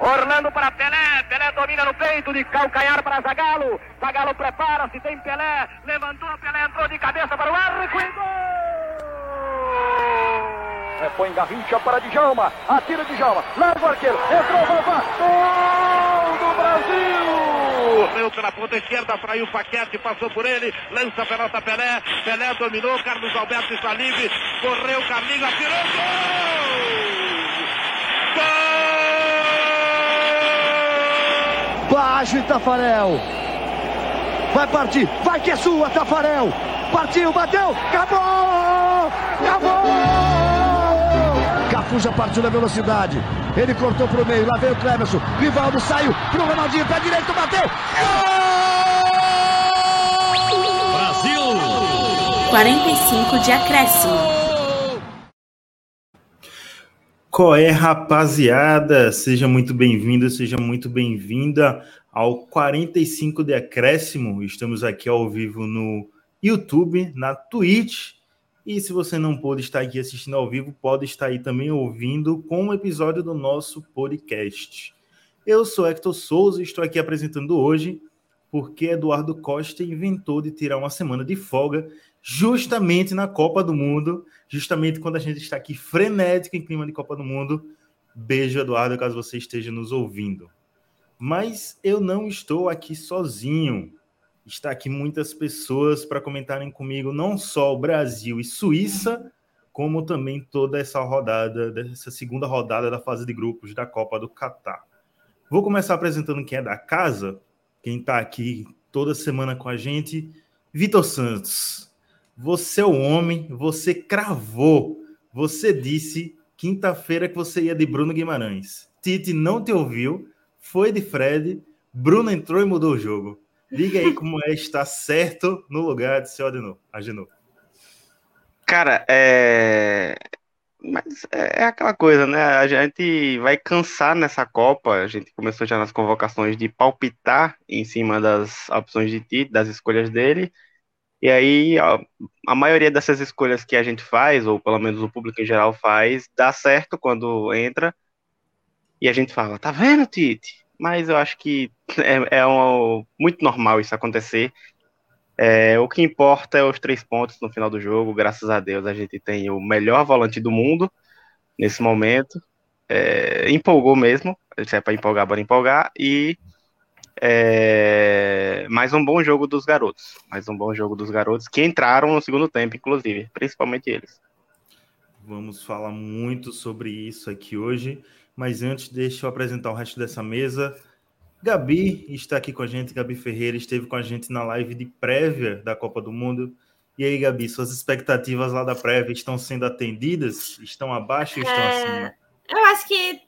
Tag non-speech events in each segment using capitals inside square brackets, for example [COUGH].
Orlando para Pelé. Pelé domina no peito de calcanhar para Zagalo. Zagalo prepara-se, tem Pelé. Levantou, Pelé entrou de cabeça para o arco e gol! Põe Garrincha para Djalma. Atira Djalma. Larga o arqueiro. Entrou, Vavá. Gol do Brasil! Correu pela ponta esquerda, fraiu o Paquete, passou por ele. Lança a pelota Pelé. Pelé dominou. Carlos Alberto está livre. Correu, Carlinhos, atirou. Gol! Gol! Baixo, Tafarel. Vai partir. Vai que é sua, Tafarel. Partiu, bateu. Acabou! Acabou! Cafu já partiu na velocidade. Ele cortou pro meio. Lá veio o Cleverson. Rivaldo saiu pro Ronaldinho. Pé direito, bateu. Gol! Brasil! 45 de acréscimo. Qual é, rapaziada? Seja muito bem-vindo, seja muito bem-vinda ao 45 de acréscimo. Estamos aqui ao vivo no YouTube, na Twitch. E se você não pôde estar aqui assistindo ao vivo, pode estar aí também ouvindo com um episódio do nosso podcast. Eu sou Hector Souza e estou aqui apresentando hoje porque Eduardo Costa inventou de tirar uma semana de folga justamente na Copa do Mundo, justamente quando a gente está aqui frenético em clima de Copa do Mundo. Beijo, Eduardo, caso você esteja nos ouvindo. Mas eu não estou aqui sozinho. Está aqui muitas pessoas para comentarem comigo, não só o Brasil e Suíça, como também toda essa rodada, dessa segunda rodada da fase de grupos da Copa do Catar. Vou começar apresentando quem é da casa, quem está aqui toda semana com a gente, Vitor Santos. Você é o homem, você cravou, você disse quinta-feira que você ia de Bruno Guimarães. Tite não te ouviu, foi de Fred, Bruno entrou e mudou o jogo. Diga aí como é estar certo no lugar de seu Agenor. Cara, é. Mas é aquela coisa, né? A gente vai cansar nessa Copa. A gente começou já nas convocações de palpitar em cima das opções de Tite, das escolhas dele. E aí, a, a, maioria dessas escolhas que a gente faz, ou pelo menos o público em geral faz, dá certo quando entra. E a gente fala, tá vendo, Tite? Mas eu acho que é, é um, muito normal isso acontecer. É, o que importa é os três pontos no final do jogo. Graças a Deus, a gente tem o melhor volante do mundo nesse momento. É, empolgou mesmo. Se é para empolgar, bora empolgar. E é, mais um bom jogo dos garotos. Mais um bom jogo dos garotos que entraram no segundo tempo, inclusive, principalmente eles. Vamos falar muito sobre isso aqui hoje, mas antes deixa eu apresentar o resto dessa mesa. Gabi está aqui com a gente, Gabi Ferreira esteve com a gente na live de prévia da Copa do Mundo. E aí, Gabi, suas expectativas lá da prévia estão sendo atendidas? Estão abaixo ou estão é, acima? Eu acho que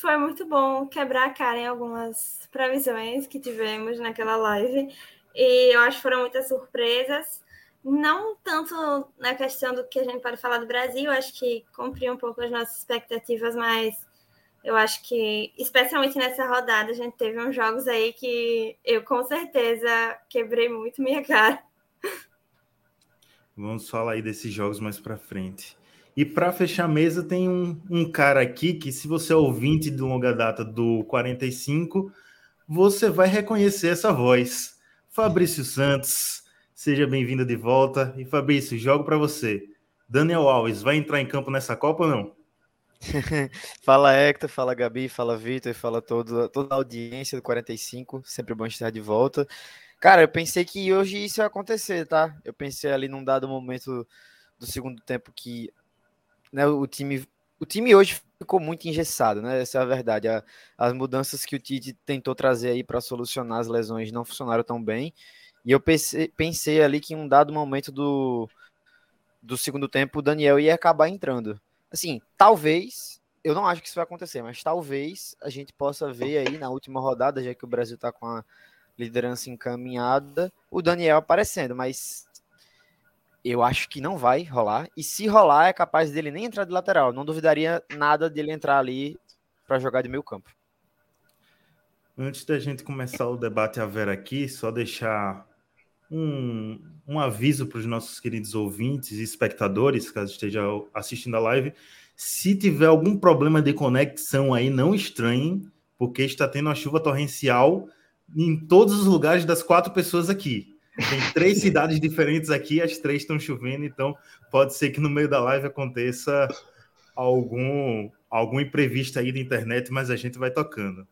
foi muito bom quebrar a cara em algumas previsões que tivemos naquela live. E eu acho que foram muitas surpresas. Não tanto na questão do que a gente pode falar do Brasil, acho que cumpriu um pouco as nossas expectativas, mas eu acho que, especialmente nessa rodada, a gente teve uns jogos aí que eu com certeza quebrei muito minha cara. Vamos falar aí desses jogos mais para frente. E para fechar a mesa, tem um, um, cara aqui que, se você é ouvinte de longa data do 45, você vai reconhecer essa voz. Fabrício Santos, seja bem-vindo de volta. E Fabrício, jogo para você. Daniel Alves vai entrar em campo nessa Copa ou não? [LAUGHS] fala Hector, fala Gabi, fala Vitor, fala todo, toda a audiência do 45. Sempre bom estar de volta. Cara, eu pensei que hoje isso ia acontecer, tá? Eu pensei ali num dado momento do segundo tempo que né, o time o time hoje ficou muito engessado, né? Essa é a verdade. A, as mudanças que o Tite tentou trazer aí para solucionar as lesões não funcionaram tão bem. E eu pensei, pensei ali que em um dado momento do, do segundo tempo o Daniel ia acabar entrando. Assim, talvez, eu não acho que isso vai acontecer, mas talvez a gente possa ver aí na última rodada, já que o Brasil está com a liderança encaminhada, o Daniel aparecendo, mas eu acho que não vai rolar. E se rolar, é capaz dele nem entrar de lateral. Não duvidaria nada dele entrar ali para jogar de meio campo. Antes da gente começar o debate a ver aqui, só deixar um, um aviso para os nossos queridos ouvintes e espectadores, caso esteja assistindo a live. Se tiver algum problema de conexão aí, não estranhem, porque está tendo uma chuva torrencial em todos os lugares das quatro pessoas aqui. Tem três cidades diferentes aqui, as três estão chovendo, então pode ser que no meio da live aconteça algum algum imprevisto aí da internet, mas a gente vai tocando.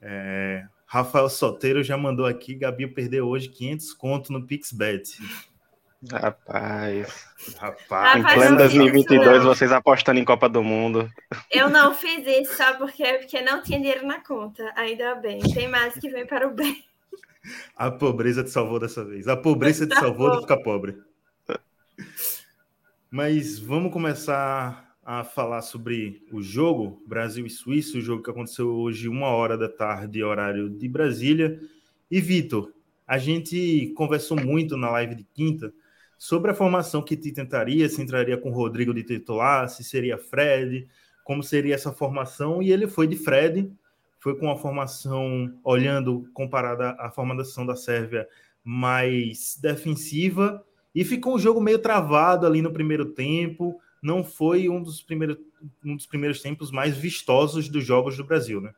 É, Rafael Soteiro já mandou aqui, Gabi perdeu hoje 500 conto no Pixbet. Rapaz. Rapaz. Em pleno 2022, vocês apostando em Copa do Mundo. Eu não fiz isso só porque, porque não tinha dinheiro na conta. Ainda bem. Tem mais que vem para o bem. A pobreza te salvou dessa vez. A pobreza te salvou de ficar pobre. Mas vamos começar a falar sobre o jogo Brasil e Suíça, o jogo que aconteceu hoje, uma hora da tarde, horário de Brasília. E Vitor, a gente conversou muito na live de quinta sobre a formação que te tentaria, se entraria com o Rodrigo de titular, se seria Fred, como seria essa formação, e ele foi de Fred, foi com a formação, olhando comparada à formação da Sérvia, mais defensiva, e ficou um jogo meio travado ali no primeiro tempo, não foi um dos primeiros, um dos primeiros tempos mais vistosos dos jogos do Brasil, né?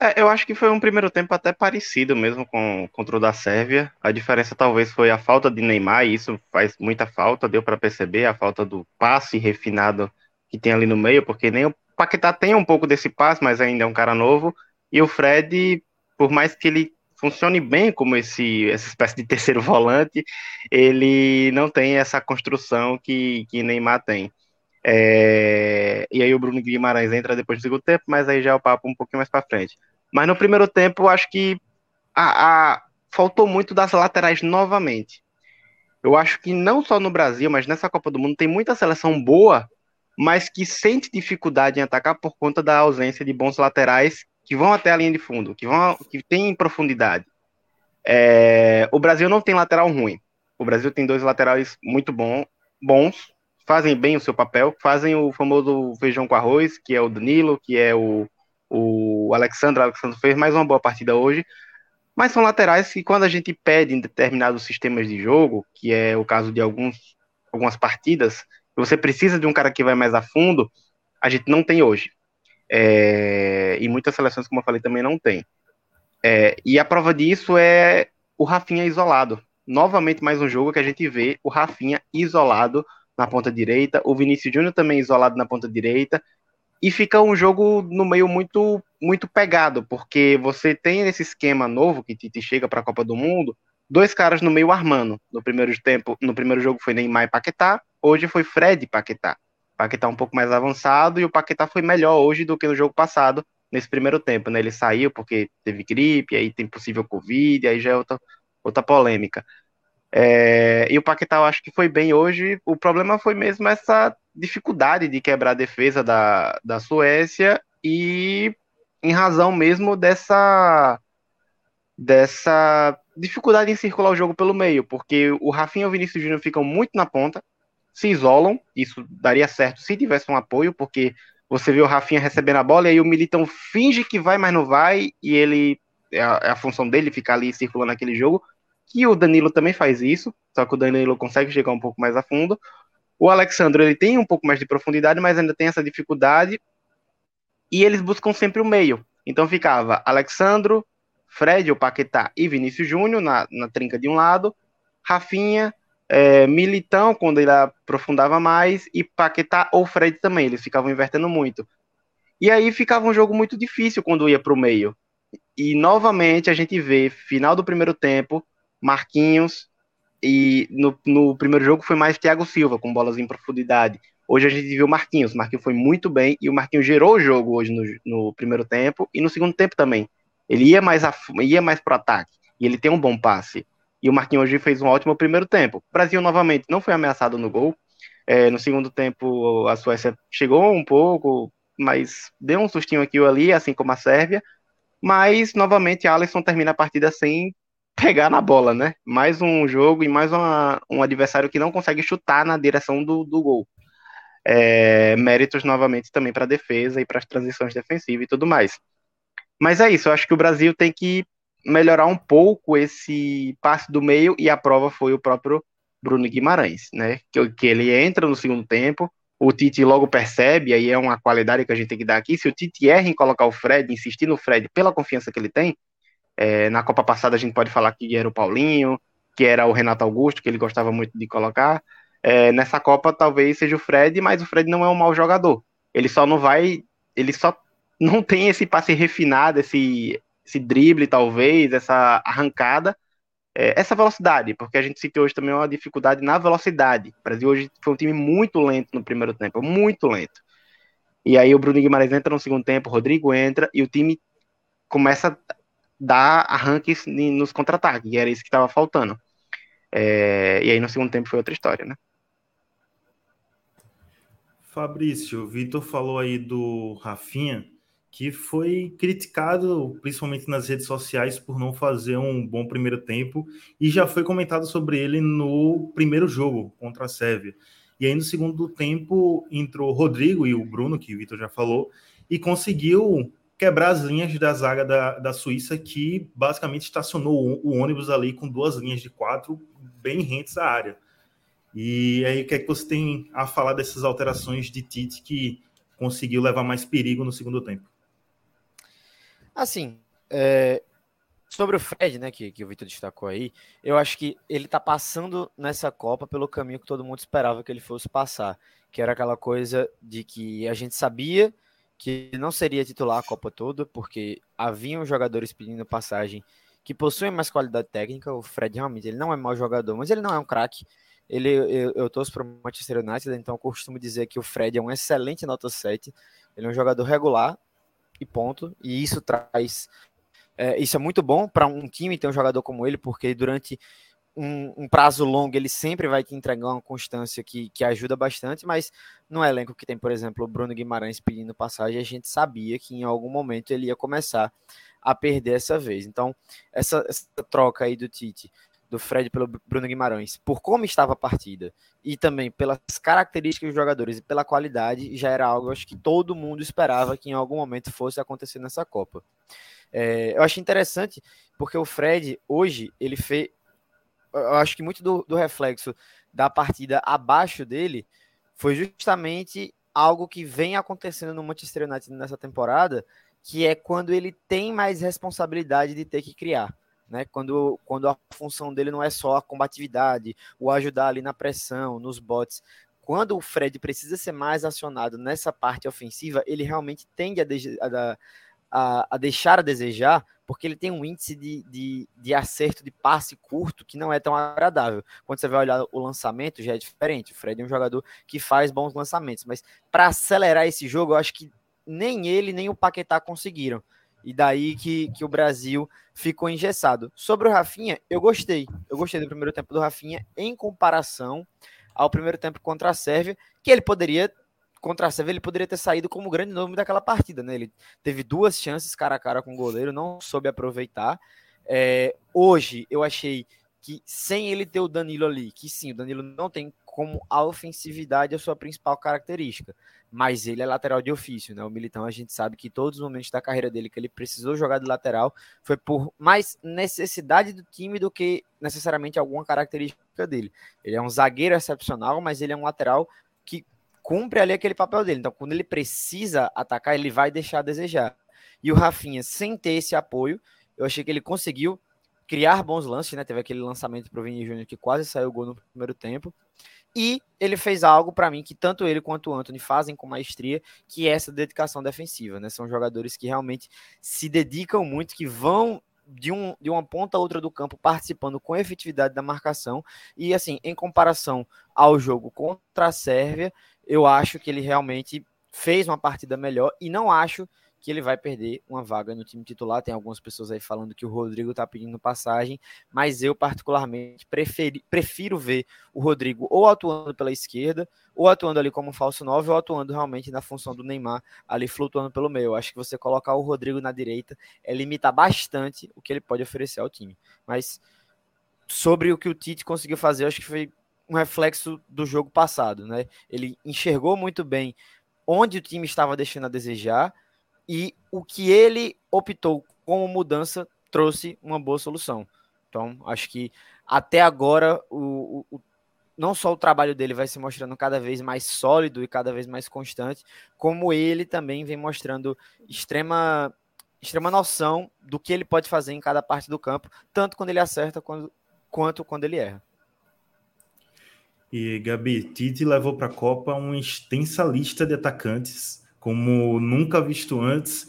É, eu acho que foi um primeiro tempo até parecido mesmo com contra o da Sérvia. A diferença talvez foi a falta de Neymar, e isso faz muita falta, deu para perceber a falta do passe refinado que tem ali no meio, porque nem o Paquetá tem um pouco desse passe, mas ainda é um cara novo, e o Fred, por mais que ele funcione bem como esse, essa espécie de terceiro volante, ele não tem essa construção que, que Neymar tem. É, e aí o Bruno Guimarães entra depois do segundo tempo, mas aí já é o papo um pouquinho mais para frente. Mas no primeiro tempo, acho que a, a, faltou muito das laterais novamente. Eu acho que não só no Brasil, mas nessa Copa do Mundo tem muita seleção boa, mas que sente dificuldade em atacar por conta da ausência de bons laterais que vão até a linha de fundo, que vão, que tem profundidade. É, o Brasil não tem lateral ruim. O Brasil tem dois laterais muito bom, bons, fazem bem o seu papel, fazem o famoso feijão com arroz, que é o Danilo, que é o, o Alexandre. O Alexandre fez mais uma boa partida hoje, mas são laterais que quando a gente pede em determinados sistemas de jogo, que é o caso de alguns, algumas partidas, você precisa de um cara que vai mais a fundo, a gente não tem hoje. É, e muitas seleções, como eu falei, também não tem. É, e a prova disso é o Rafinha isolado. Novamente, mais um jogo que a gente vê o Rafinha isolado na ponta direita, o Vinícius Júnior também isolado na ponta direita, e fica um jogo no meio muito muito pegado, porque você tem esse esquema novo que Tite chega para a Copa do Mundo, dois caras no meio armando. No primeiro tempo, no primeiro jogo foi Neymar e Paquetá, hoje foi Fred Paquetá. Paquetá um pouco mais avançado e o Paquetá foi melhor hoje do que no jogo passado, nesse primeiro tempo, né? Ele saiu porque teve gripe, aí tem possível Covid, aí já é outra, outra polêmica. É, e o Paquetá eu acho que foi bem hoje. O problema foi mesmo essa dificuldade de quebrar a defesa da, da Suécia e em razão mesmo dessa dessa dificuldade em circular o jogo pelo meio, porque o Rafinha e o Vinícius Júnior ficam muito na ponta se isolam, isso daria certo se tivesse um apoio, porque você vê o Rafinha recebendo a bola e aí o Militão finge que vai, mas não vai, e ele é a, é a função dele ficar ali circulando aquele jogo, que o Danilo também faz isso, só que o Danilo consegue chegar um pouco mais a fundo. O Alexandre ele tem um pouco mais de profundidade, mas ainda tem essa dificuldade. E eles buscam sempre o meio. Então ficava Alexandro, Fred, o Paquetá e Vinícius Júnior na, na trinca de um lado, Rafinha, é, Militão, quando ele aprofundava mais, e Paquetá ou Fred também, eles ficavam invertendo muito. E aí ficava um jogo muito difícil quando ia para o meio. E novamente a gente vê, final do primeiro tempo, Marquinhos, e no, no primeiro jogo foi mais Thiago Silva, com bolas em profundidade. Hoje a gente viu Marquinhos, Marquinhos foi muito bem, e o Marquinhos gerou o jogo hoje no, no primeiro tempo, e no segundo tempo também. Ele ia mais, a, ia mais pro ataque, e ele tem um bom passe. E o Marquinhos hoje fez um ótimo primeiro tempo. O Brasil novamente não foi ameaçado no gol. É, no segundo tempo, a Suécia chegou um pouco, mas deu um sustinho aqui ou ali, assim como a Sérvia. Mas, novamente, Alisson termina a partida sem pegar na bola, né? Mais um jogo e mais uma, um adversário que não consegue chutar na direção do, do gol. É, méritos novamente também para a defesa e para as transições defensivas e tudo mais. Mas é isso, eu acho que o Brasil tem que melhorar um pouco esse passe do meio e a prova foi o próprio Bruno Guimarães, né? Que, que ele entra no segundo tempo, o Tite logo percebe, aí é uma qualidade que a gente tem que dar aqui. Se o Tite erra em colocar o Fred, insistir no Fred pela confiança que ele tem, é, na Copa passada a gente pode falar que era o Paulinho, que era o Renato Augusto, que ele gostava muito de colocar. É, nessa Copa talvez seja o Fred, mas o Fred não é um mau jogador. Ele só não vai. Ele só não tem esse passe refinado, esse, esse drible, talvez, essa arrancada é, essa velocidade, porque a gente citou hoje também uma dificuldade na velocidade. O Brasil hoje foi um time muito lento no primeiro tempo, muito lento. E aí o Bruno Guimarães entra no segundo tempo, o Rodrigo entra e o time começa a dar arranques nos contra-ataques, e era isso que estava faltando. É, e aí no segundo tempo foi outra história, né? Fabrício, o Vitor falou aí do Rafinha que foi criticado, principalmente nas redes sociais, por não fazer um bom primeiro tempo, e já foi comentado sobre ele no primeiro jogo contra a Sérvia. E aí, no segundo tempo, entrou o Rodrigo e o Bruno, que o Vitor já falou, e conseguiu quebrar as linhas da zaga da, da Suíça, que basicamente estacionou o, o ônibus ali com duas linhas de quatro bem rentes à área. E aí, o que é que você tem a falar dessas alterações de Tite que conseguiu levar mais perigo no segundo tempo? Assim, é, sobre o Fred, né, que, que o Vitor destacou aí, eu acho que ele tá passando nessa Copa pelo caminho que todo mundo esperava que ele fosse passar, que era aquela coisa de que a gente sabia que não seria titular a Copa toda, porque haviam jogadores pedindo passagem que possuem mais qualidade técnica. O Fred realmente ele não é mau jogador, mas ele não é um craque. Ele, eu, eu torço para o Manchester United, então eu costumo dizer que o Fred é um excelente nota 7. Ele é um jogador regular, e ponto. E isso traz. É, isso é muito bom para um time ter um jogador como ele, porque durante um, um, prazo longo ele sempre vai te entregar uma constância que, que ajuda bastante, mas no elenco que tem, por exemplo, o Bruno Guimarães pedindo passagem, a gente sabia que em algum momento ele ia começar a perder essa vez. Então, essa, essa troca aí do Tite do Fred pelo Bruno Guimarães, por como estava a partida e também pelas características dos jogadores e pela qualidade, já era algo acho que todo mundo esperava que em algum momento fosse acontecer nessa Copa. É, eu acho interessante porque o Fred hoje ele fez, eu acho que muito do, do reflexo da partida abaixo dele foi justamente algo que vem acontecendo no Manchester United nessa temporada, que é quando ele tem mais responsabilidade de ter que criar né? Quando, quando a função dele não é só a combatividade, o ajudar ali na pressão, nos bots. Quando o Fred precisa ser mais acionado nessa parte ofensiva, ele realmente tende a, de, a, a, a deixar a desejar, porque ele tem um índice de, de, de, acerto de passe curto que não é tão agradável. Quando você vai olhar o lançamento, já é diferente. O Fred é um jogador que faz bons lançamentos, mas para acelerar esse jogo, eu acho que nem ele nem o Paquetá conseguiram. E daí que, que o Brasil ficou engessado. Sobre o Rafinha, eu gostei. Eu gostei do primeiro tempo do Rafinha em comparação ao primeiro tempo contra a Sérvia, que ele poderia contra a Sérvia ele poderia ter saído como grande nome daquela partida, né? Ele teve duas chances cara a cara com o goleiro, não soube aproveitar. É, hoje eu achei que sem ele ter o Danilo ali, que sim, o Danilo não tem como a ofensividade a sua principal característica, mas ele é lateral de ofício, né? O Militão a gente sabe que todos os momentos da carreira dele que ele precisou jogar de lateral foi por mais necessidade do time do que necessariamente alguma característica dele. Ele é um zagueiro excepcional, mas ele é um lateral que cumpre ali aquele papel dele. Então, quando ele precisa atacar, ele vai deixar a desejar. E o Rafinha, sem ter esse apoio, eu achei que ele conseguiu criar bons lances, né? Teve aquele lançamento para o Vini Júnior que quase saiu o gol no primeiro tempo. E ele fez algo para mim que tanto ele quanto o Anthony fazem com maestria, que é essa dedicação defensiva, né? São jogadores que realmente se dedicam muito, que vão de, um, de uma ponta a outra do campo participando com efetividade da marcação. E assim, em comparação ao jogo contra a Sérvia, eu acho que ele realmente fez uma partida melhor e não acho que ele vai perder uma vaga no time titular. Tem algumas pessoas aí falando que o Rodrigo está pedindo passagem, mas eu, particularmente, preferi, prefiro ver o Rodrigo ou atuando pela esquerda, ou atuando ali como falso 9, ou atuando realmente na função do Neymar, ali flutuando pelo meio. Eu acho que você colocar o Rodrigo na direita é limitar bastante o que ele pode oferecer ao time. Mas sobre o que o Tite conseguiu fazer, eu acho que foi um reflexo do jogo passado, né? Ele enxergou muito bem onde o time estava deixando a desejar e o que ele optou como mudança trouxe uma boa solução. Então, acho que até agora o, o, não só o trabalho dele vai se mostrando cada vez mais sólido e cada vez mais constante, como ele também vem mostrando extrema extrema noção do que ele pode fazer em cada parte do campo, tanto quando ele acerta quanto, quanto quando ele erra. E Gabi, Tite levou para a Copa uma extensa lista de atacantes, como nunca visto antes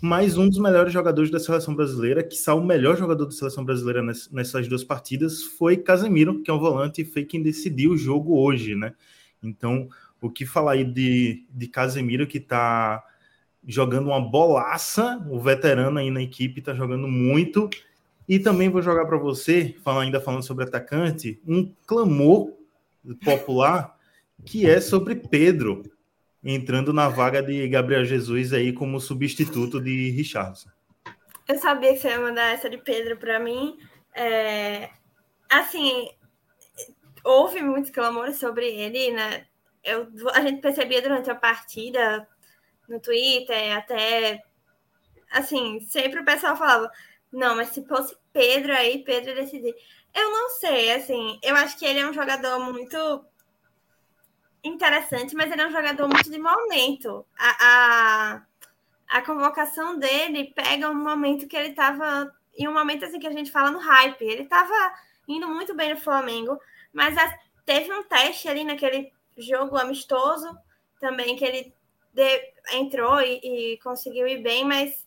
mas um dos melhores jogadores da seleção brasileira, que saiu o melhor jogador da seleção brasileira nessas duas partidas, foi Casemiro, que é um volante e foi quem decidiu o jogo hoje, né? Então, o que falar aí de, de Casemiro, que tá jogando uma bolaça, o veterano aí na equipe tá jogando muito. E também vou jogar para você, ainda falando sobre atacante, um clamor popular que é sobre Pedro entrando na vaga de Gabriel Jesus aí como substituto de Richardson. Eu sabia que você ia mandar essa de Pedro para mim. É... Assim, houve muitos clamores sobre ele, né? Eu, a gente percebia durante a partida no Twitter, até assim, sempre o pessoal falava: não, mas se fosse Pedro aí, Pedro decidir. Eu não sei, assim, eu acho que ele é um jogador muito interessante, mas ele é um jogador muito de momento. A, a, a convocação dele pega um momento que ele estava. Em um momento assim que a gente fala no hype. Ele estava indo muito bem no Flamengo, mas a, teve um teste ali naquele jogo amistoso também que ele de, entrou e, e conseguiu ir bem, mas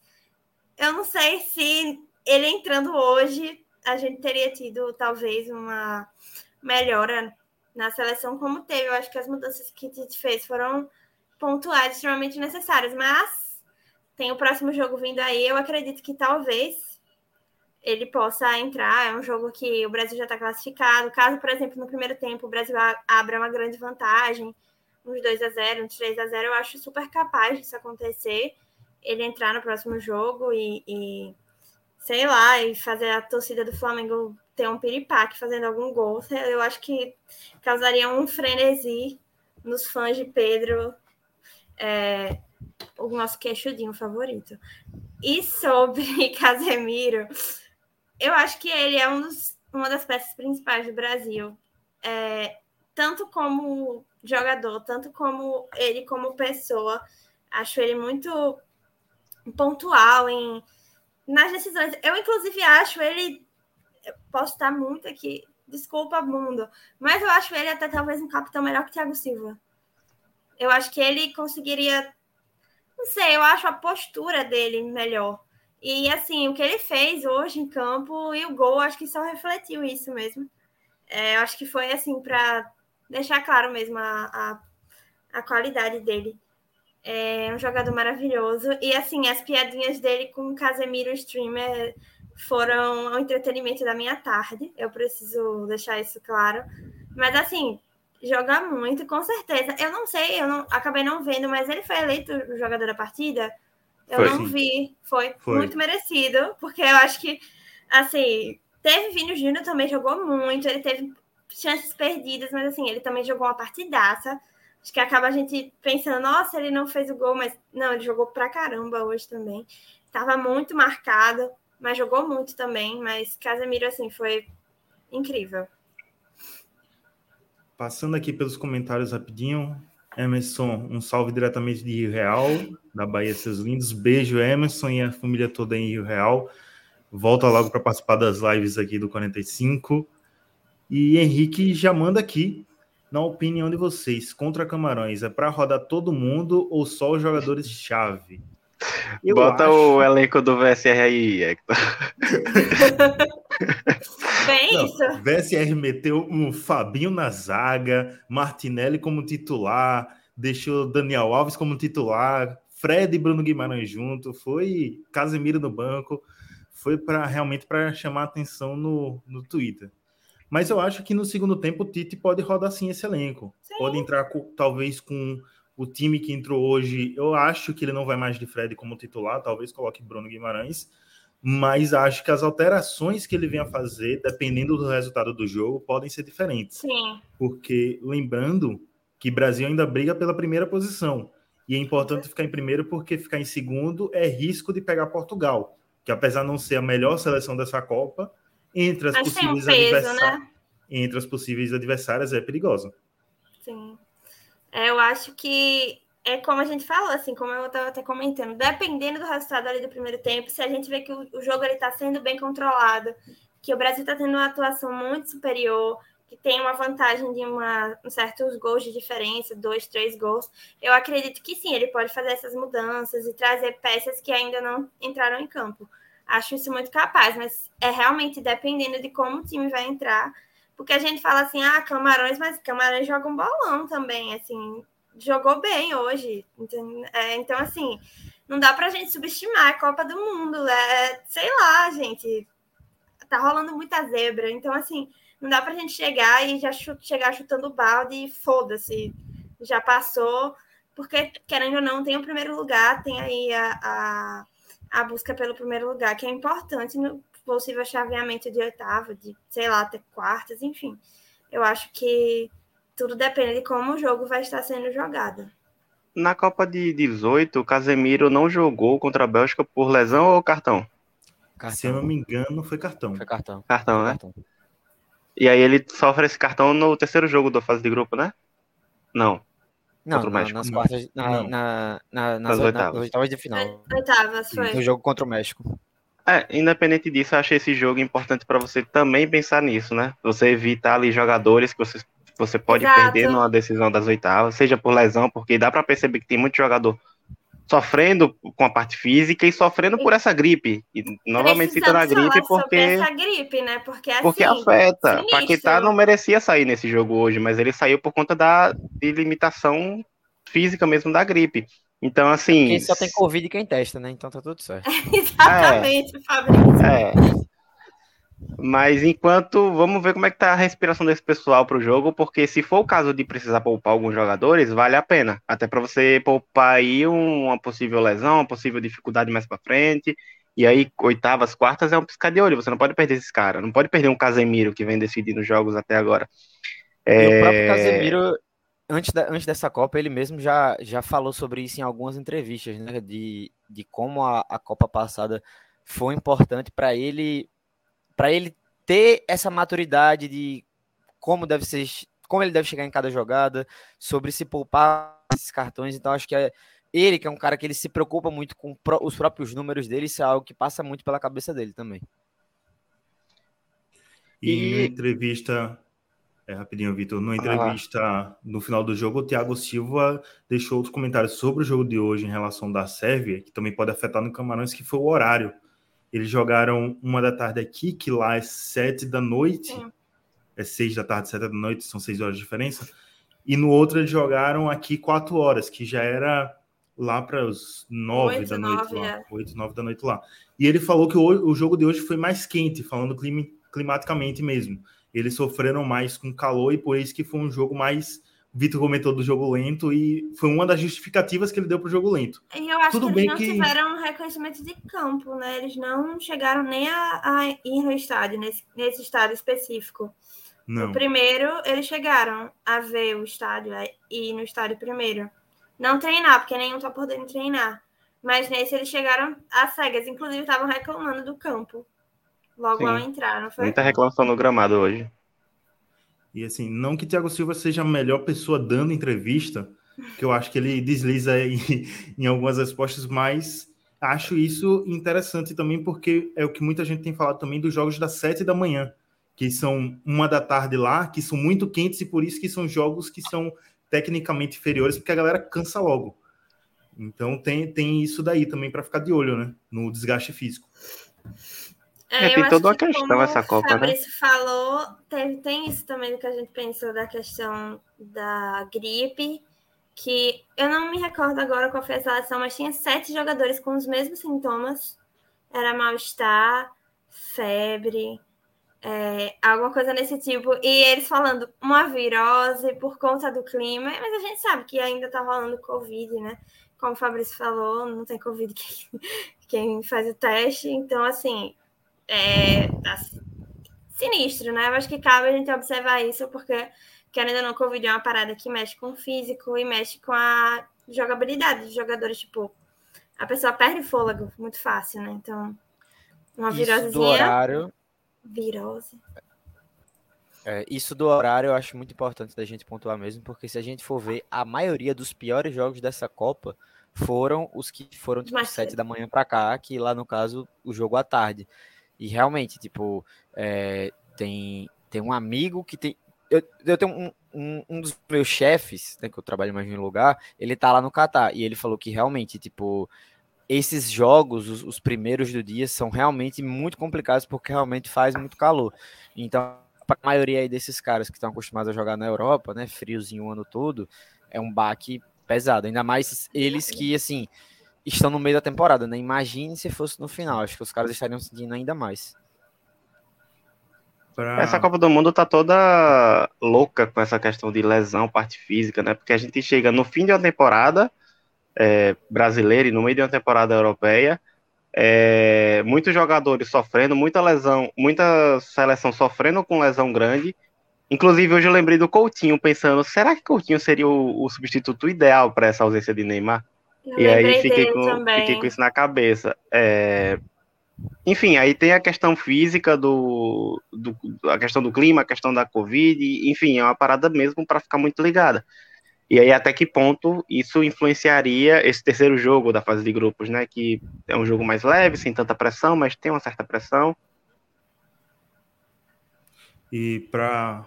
eu não sei se ele entrando hoje a gente teria tido talvez uma melhora na seleção como teve. Eu acho que as mudanças que Tite fez foram pontuais, extremamente necessárias, mas tem o próximo jogo vindo aí. Eu acredito que talvez ele possa entrar. É um jogo que o Brasil já está classificado. Caso, por exemplo, no primeiro tempo o Brasil abra uma grande vantagem, uns 2 a 0 uns 3 a 0 eu acho super capaz disso acontecer. Ele entrar no próximo jogo e, e sei lá, e fazer a torcida do Flamengo ter um piripaque fazendo algum gol, eu acho que causaria um frenesi nos fãs de Pedro, é, o nosso queixudinho favorito. E sobre [LAUGHS] Casemiro, eu acho que ele é um dos, uma das peças principais do Brasil. É, tanto como jogador, tanto como ele como pessoa. Acho ele muito pontual em nas decisões. Eu, inclusive, acho ele posso estar muito aqui, desculpa, mundo, mas eu acho ele até talvez um capitão melhor que o Thiago Silva. Eu acho que ele conseguiria, não sei, eu acho a postura dele melhor. E assim, o que ele fez hoje em campo e o gol, acho que só refletiu isso mesmo. É, eu acho que foi assim para deixar claro mesmo a, a, a, qualidade dele. É um jogador maravilhoso. E assim, as piadinhas dele com o Casemiro Streamer foram o entretenimento da minha tarde. Eu preciso deixar isso claro. Mas assim, joga muito, com certeza. Eu não sei, eu não acabei não vendo, mas ele foi eleito o jogador da partida. Eu foi, não sim. vi. Foi, foi, muito merecido, porque eu acho que assim, teve Vini Júnior também jogou muito, ele teve chances perdidas, mas assim, ele também jogou uma partidaça. Acho que acaba a gente pensando, nossa, ele não fez o gol, mas não, ele jogou pra caramba hoje também. Tava muito marcado mas jogou muito também. Mas Casemiro, assim, foi incrível. Passando aqui pelos comentários rapidinho. Emerson, um salve diretamente de Rio Real, da Bahia, seus lindos. Beijo, Emerson e a família toda em Rio Real. Volta logo para participar das lives aqui do 45. E Henrique já manda aqui, na opinião de vocês, contra Camarões, é para rodar todo mundo ou só os jogadores-chave? Eu Bota acho... o elenco do VSR aí, Hector. Bem Não, isso. VSR meteu um Fabinho na zaga, Martinelli como titular, deixou Daniel Alves como titular, Fred e Bruno Guimarães junto, foi Casemiro no banco, foi para realmente para chamar atenção no, no Twitter. Mas eu acho que no segundo tempo o Tite pode rodar sim esse elenco. Sim. Pode entrar com, talvez com o time que entrou hoje, eu acho que ele não vai mais de Fred como titular, talvez coloque Bruno Guimarães, mas acho que as alterações que ele venha fazer, dependendo do resultado do jogo, podem ser diferentes. Sim. Porque lembrando que Brasil ainda briga pela primeira posição. E é importante ficar em primeiro porque ficar em segundo é risco de pegar Portugal, que apesar de não ser a melhor seleção dessa Copa, entre as Mas possíveis um peso, adversários. Né? entre as possíveis adversárias é perigosa. É, eu acho que é como a gente falou, assim, como eu estava até comentando, dependendo do resultado ali do primeiro tempo, se a gente vê que o, o jogo está sendo bem controlado, que o Brasil está tendo uma atuação muito superior, que tem uma vantagem de uma, um certos gols de diferença, dois, três gols, eu acredito que sim, ele pode fazer essas mudanças e trazer peças que ainda não entraram em campo. Acho isso muito capaz, mas é realmente dependendo de como o time vai entrar, porque a gente fala assim, ah, Camarões, mas Camarões joga um bolão também, assim, jogou bem hoje. É, então, assim, não dá pra gente subestimar a Copa do Mundo. É, sei lá, gente, tá rolando muita zebra. Então, assim, não dá pra gente chegar e já chegar chutando balde e foda-se, já passou, porque, querendo ou não, tem o primeiro lugar, tem aí a, a, a busca pelo primeiro lugar, que é importante no possível chaveamento de oitava, de, sei lá, até quartas, enfim. Eu acho que tudo depende de como o jogo vai estar sendo jogado. Na Copa de 18, o Casemiro não jogou contra a Bélgica por lesão ou cartão? cartão. Se eu não me engano, foi cartão. Foi cartão. Cartão, né? Cartão. E aí ele sofre esse cartão no terceiro jogo da fase de grupo, né? Não. Não, contra o México. nas quartas, na, na, na, na, nas, oitavas. nas oitavas de final. Oitavas, foi. No jogo contra o México. É, independente disso, eu achei esse jogo importante para você também pensar nisso, né? Você evitar ali jogadores que você, você pode Exato. perder numa decisão das oitavas, seja por lesão, porque dá para perceber que tem muito jogador sofrendo com a parte física e sofrendo por essa gripe. E novamente citando a gripe porque essa gripe, né? Porque assim, porque afeta. Paquetá não merecia sair nesse jogo hoje, mas ele saiu por conta da limitação física mesmo da gripe. Então assim, quem só tem covid quem testa, né? Então tá tudo certo. [LAUGHS] Exatamente, é, Fabrício. É. Mas enquanto, vamos ver como é que tá a respiração desse pessoal pro jogo, porque se for o caso de precisar poupar alguns jogadores, vale a pena. Até para você poupar aí uma possível lesão, uma possível dificuldade mais para frente. E aí, oitavas, quartas é um piscar de olho. Você não pode perder esses caras. Não pode perder um Casemiro que vem decidindo jogos até agora. É... O próprio Casemiro, antes, da, antes dessa Copa, ele mesmo já, já falou sobre isso em algumas entrevistas, né? De, de como a, a Copa passada foi importante para ele para ele ter essa maturidade de como deve ser, como ele deve chegar em cada jogada, sobre se poupar esses cartões. Então acho que é ele que é um cara que ele se preocupa muito com os próprios números dele, isso é algo que passa muito pela cabeça dele também. E, e... entrevista, é, rapidinho, Vitor, na entrevista ah. no final do jogo, o Thiago Silva deixou outros comentários sobre o jogo de hoje em relação da Sérvia, que também pode afetar no Camarões, que foi o horário. Eles jogaram uma da tarde aqui, que lá é sete da noite. Sim. É seis da tarde, sete da noite, são seis horas de diferença. E no outro eles jogaram aqui quatro horas, que já era lá para os nove da noite lá. É. Oito, nove da noite lá. E ele falou que o, o jogo de hoje foi mais quente, falando climaticamente mesmo. Eles sofreram mais com calor e por isso que foi um jogo mais Vitor comentou do jogo lento e foi uma das justificativas que ele deu para o jogo lento. E eu acho Tudo que eles não que... tiveram reconhecimento de campo, né? Eles não chegaram nem a, a ir no estádio, nesse, nesse estádio específico. Não. O primeiro, eles chegaram a ver o estádio e ir no estádio primeiro. Não treinar, porque nenhum tá podendo treinar. Mas nesse eles chegaram às cegas, inclusive estavam reclamando do campo. Logo Sim. ao entrar, não foi? Muita reclamação no gramado hoje. E assim, não que Thiago Silva seja a melhor pessoa dando entrevista, que eu acho que ele desliza em, [LAUGHS] em algumas respostas, mas acho isso interessante também, porque é o que muita gente tem falado também dos jogos das sete da manhã, que são uma da tarde lá, que são muito quentes e por isso que são jogos que são tecnicamente inferiores, porque a galera cansa logo. Então tem, tem isso daí também para ficar de olho, né? No desgaste físico. É, é, tem toda uma questão essa Copa, né? Fabrício falou, teve, tem isso também que a gente pensou da questão da gripe, que eu não me recordo agora qual foi a seleção, mas tinha sete jogadores com os mesmos sintomas. Era mal-estar, febre, é, alguma coisa nesse tipo. E eles falando uma virose por conta do clima, mas a gente sabe que ainda tá rolando Covid, né? Como o Fabrício falou, não tem Covid quem, [LAUGHS] quem faz o teste. Então, assim, é, tá sinistro, né? Eu acho que cabe a gente observar isso, porque, querendo ou não, Covid é uma parada que mexe com o físico e mexe com a jogabilidade dos jogadores. Tipo, a pessoa perde fôlego muito fácil, né? Então, uma virosezinha. horário. Virose. É, isso do horário eu acho muito importante da gente pontuar mesmo, porque se a gente for ver, a maioria dos piores jogos dessa Copa foram os que foram tipo Mais sete cedo. da manhã para cá, que lá no caso o jogo à tarde. E realmente, tipo, é, tem, tem um amigo que tem. Eu, eu tenho um, um, um dos meus chefes, né, que eu trabalho mais em um lugar, ele tá lá no Catar, e ele falou que realmente, tipo, esses jogos, os, os primeiros do dia, são realmente muito complicados porque realmente faz muito calor. Então, para a maioria desses caras que estão acostumados a jogar na Europa, né, friozinho o ano todo, é um baque pesado. Ainda mais eles que, assim, estão no meio da temporada, né? Imagine se fosse no final. Acho que os caras estariam sentindo ainda mais. Pra... Essa Copa do Mundo tá toda louca com essa questão de lesão, parte física, né? Porque a gente chega no fim de uma temporada é, brasileira e no meio de uma temporada europeia, é, muitos jogadores sofrendo, muita lesão, muita seleção sofrendo com lesão grande. Inclusive, hoje eu lembrei do Coutinho, pensando, será que Coutinho seria o, o substituto ideal para essa ausência de Neymar? Eu E aí fiquei com, também. fiquei com isso na cabeça. É, Enfim, aí tem a questão física do, do a questão do clima, a questão da Covid, enfim, é uma parada mesmo para ficar muito ligada. E aí até que ponto isso influenciaria esse terceiro jogo da fase de grupos, né? Que é um jogo mais leve, sem tanta pressão, mas tem uma certa pressão. E para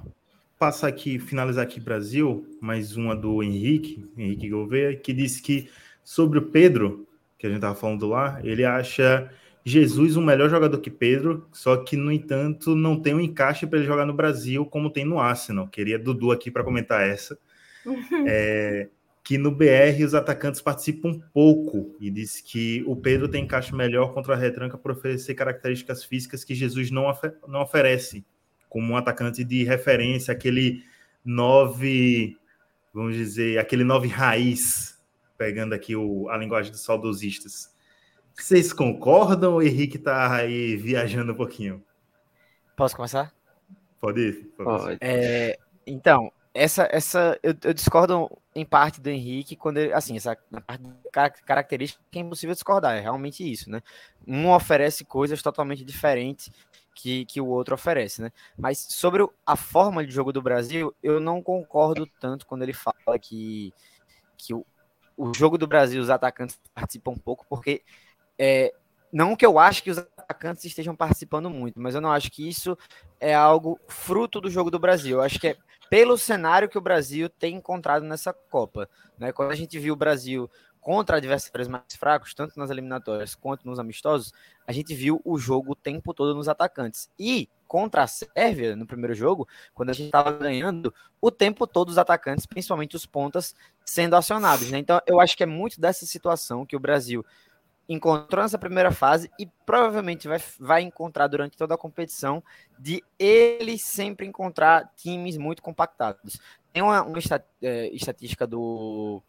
passar aqui, finalizar aqui Brasil, mais uma do Henrique, Henrique Gouveia, que disse que sobre o Pedro, que a gente estava falando lá, ele acha Jesus um melhor jogador que Pedro, só que, no entanto, não tem um encaixe para ele jogar no Brasil como tem no Arsenal. Queria Dudu aqui para comentar essa. É, que no BR os atacantes participam pouco e diz que o Pedro tem encaixe melhor contra a retranca por oferecer características físicas que Jesus não, não oferece, como um atacante de referência, aquele nove, vamos dizer, aquele nove raiz, pegando aqui o, a linguagem dos saudosistas. Vocês concordam ou o Henrique tá aí viajando um pouquinho? Posso começar? Pode ir. Pode. É, então, essa, essa eu, eu, discordo em parte do Henrique quando ele, assim, essa característica que é impossível discordar, é realmente isso, né? Um oferece coisas totalmente diferentes que, que o outro oferece, né? Mas sobre a forma de jogo do Brasil, eu não concordo tanto quando ele fala que, que o, o jogo do Brasil, os atacantes participam um pouco, porque é, não que eu acho que os atacantes estejam participando muito, mas eu não acho que isso é algo fruto do jogo do Brasil. Eu acho que é pelo cenário que o Brasil tem encontrado nessa Copa. Né? Quando a gente viu o Brasil contra adversários mais fracos, tanto nas eliminatórias quanto nos amistosos, a gente viu o jogo o tempo todo nos atacantes. E contra a Sérvia, no primeiro jogo, quando a gente estava ganhando, o tempo todo os atacantes, principalmente os pontas, sendo acionados. Né? Então, eu acho que é muito dessa situação que o Brasil encontrou nessa primeira fase e provavelmente vai, vai encontrar durante toda a competição de ele sempre encontrar times muito compactados. Tem uma, uma é, estatística do,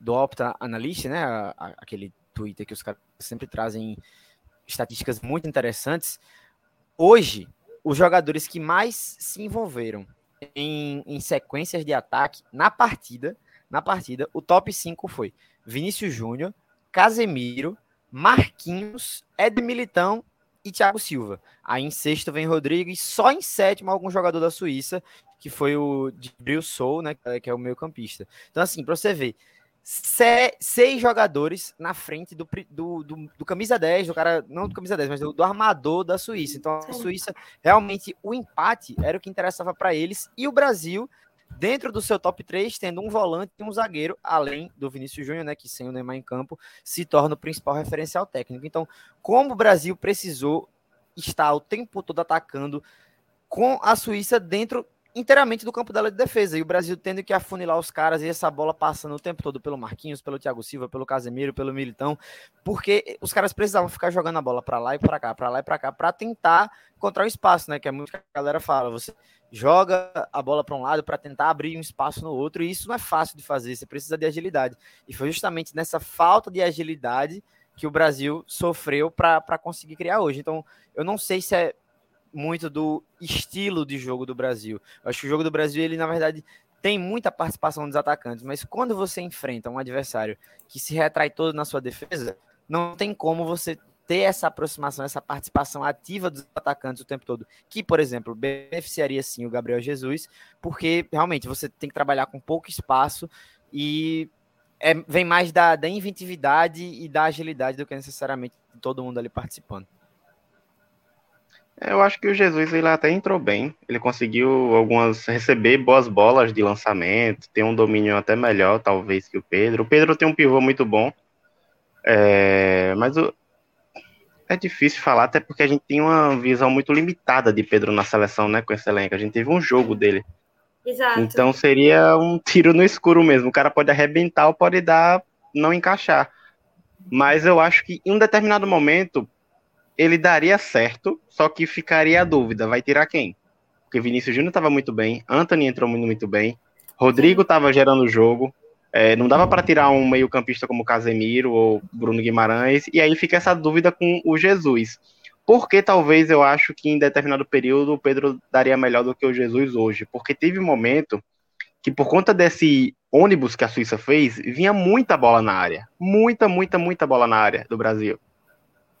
do Opta Analyst, né, a, a, aquele Twitter que os caras sempre trazem estatísticas muito interessantes. Hoje, os jogadores que mais se envolveram em, em sequências de ataque na partida, na partida, o top 5 foi Vinícius Júnior, Casemiro, Marquinhos, Ed Militão e Thiago Silva. Aí em sexto vem Rodrigo e só em sétimo algum jogador da Suíça, que foi o Bril Sou, né, que é o meio campista. Então assim, para você ver, seis jogadores na frente do, do, do, do, camisa 10, do cara, não do camisa 10, mas do, do armador da Suíça. Então a Suíça, realmente, o empate era o que interessava para eles e o Brasil dentro do seu top 3, tendo um volante e um zagueiro, além do Vinícius Júnior, né, que sem o Neymar em campo, se torna o principal referencial técnico. Então, como o Brasil precisou estar o tempo todo atacando com a Suíça dentro inteiramente do campo dela de defesa, e o Brasil tendo que afunilar os caras e essa bola passando o tempo todo pelo Marquinhos, pelo Thiago Silva, pelo Casemiro, pelo Militão, porque os caras precisavam ficar jogando a bola para lá e para cá, para lá e para cá, para tentar encontrar o espaço, né, que é muito que a galera fala, você joga a bola para um lado para tentar abrir um espaço no outro, e isso não é fácil de fazer, você precisa de agilidade. E foi justamente nessa falta de agilidade que o Brasil sofreu para conseguir criar hoje. Então, eu não sei se é muito do estilo de jogo do Brasil. Eu acho que o jogo do Brasil, ele na verdade tem muita participação dos atacantes, mas quando você enfrenta um adversário que se retrai todo na sua defesa, não tem como você ter essa aproximação, essa participação ativa dos atacantes o tempo todo, que, por exemplo, beneficiaria sim o Gabriel Jesus, porque realmente você tem que trabalhar com pouco espaço e é, vem mais da, da inventividade e da agilidade do que necessariamente todo mundo ali participando. Eu acho que o Jesus ele até entrou bem. Ele conseguiu algumas receber boas bolas de lançamento, tem um domínio até melhor, talvez, que o Pedro. O Pedro tem um pivô muito bom. É, mas o, é difícil falar, até porque a gente tem uma visão muito limitada de Pedro na seleção, né? Com esse elenco. A gente teve um jogo dele. Exato. Então seria um tiro no escuro mesmo. O cara pode arrebentar ou pode dar, não encaixar. Mas eu acho que em um determinado momento ele daria certo, só que ficaria a dúvida, vai tirar quem? Porque Vinícius Júnior estava muito bem, Anthony entrou muito, muito bem, Rodrigo estava gerando o jogo, é, não dava para tirar um meio-campista como Casemiro ou Bruno Guimarães, e aí fica essa dúvida com o Jesus. Porque talvez eu acho que em determinado período o Pedro daria melhor do que o Jesus hoje. Porque teve um momento que, por conta desse ônibus que a Suíça fez, vinha muita bola na área. Muita, muita, muita bola na área do Brasil.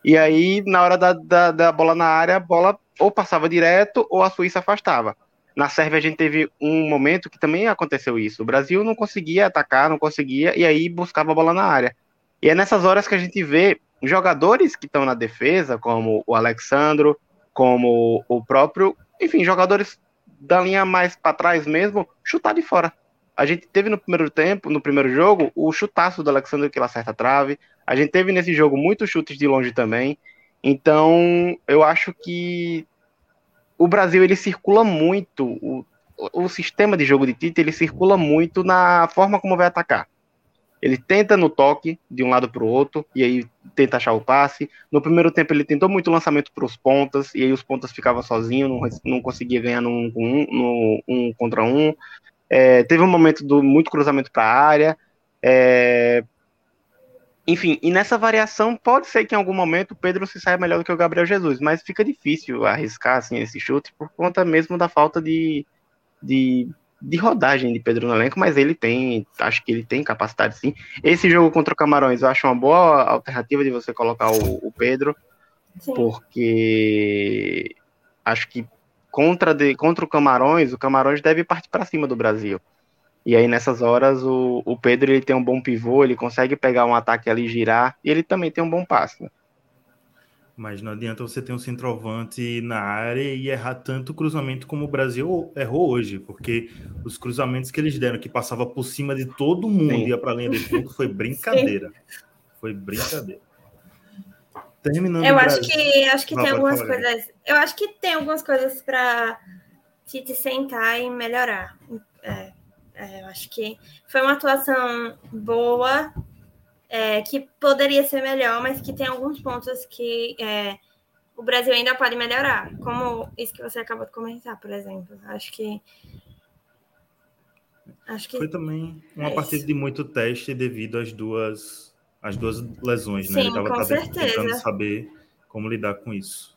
E aí, na hora da, da, da bola na área, a bola ou passava direto ou a Suíça afastava. Na Sérvia a gente teve um momento que também aconteceu isso. O Brasil não conseguia atacar, não conseguia, e aí buscava a bola na área. E é nessas horas que a gente vê jogadores que estão na defesa, como o Alexandro, como o próprio, enfim, jogadores da linha mais para trás mesmo, chutar de fora. A gente teve no primeiro tempo, no primeiro jogo, o chutaço do Alexandre que ele acerta a trave. A gente teve nesse jogo muitos chutes de longe também. Então, eu acho que o Brasil ele circula muito, o, o sistema de jogo de Tite ele circula muito na forma como vai atacar. Ele tenta no toque de um lado para o outro e aí tenta achar o passe. No primeiro tempo ele tentou muito lançamento para os pontas e aí os pontas ficavam sozinhos, não, não conseguia ganhar no um, no um contra um. É, teve um momento do muito cruzamento para a área. É, enfim, e nessa variação pode ser que em algum momento o Pedro se saia melhor do que o Gabriel Jesus, mas fica difícil arriscar assim, esse chute por conta mesmo da falta de, de de rodagem de Pedro no elenco, mas ele tem, acho que ele tem capacidade sim. Esse jogo contra o Camarões eu acho uma boa alternativa de você colocar o, o Pedro, sim. porque acho que contra, de, contra o Camarões, o Camarões deve partir para cima do Brasil. E aí nessas horas o, o Pedro ele tem um bom pivô, ele consegue pegar um ataque ali girar, e ele também tem um bom passe. Né? Mas não adianta você ter um centroavante na área e errar tanto cruzamento como o Brasil errou hoje, porque os cruzamentos que eles deram, que passava por cima de todo mundo e ia para a linha de fundo, foi [LAUGHS] brincadeira. Sim. Foi brincadeira. Terminando. Eu acho que acho que não, tem algumas coisas. Eu acho que tem algumas coisas para te sentar e melhorar. É, é, eu acho que foi uma atuação boa é, que poderia ser melhor, mas que tem alguns pontos que é, o Brasil ainda pode melhorar, como isso que você acabou de comentar, por exemplo. Acho que. Acho que Foi também uma é partida de muito teste devido às duas, às duas lesões, né? Sim, Ele estava tentando saber como lidar com isso.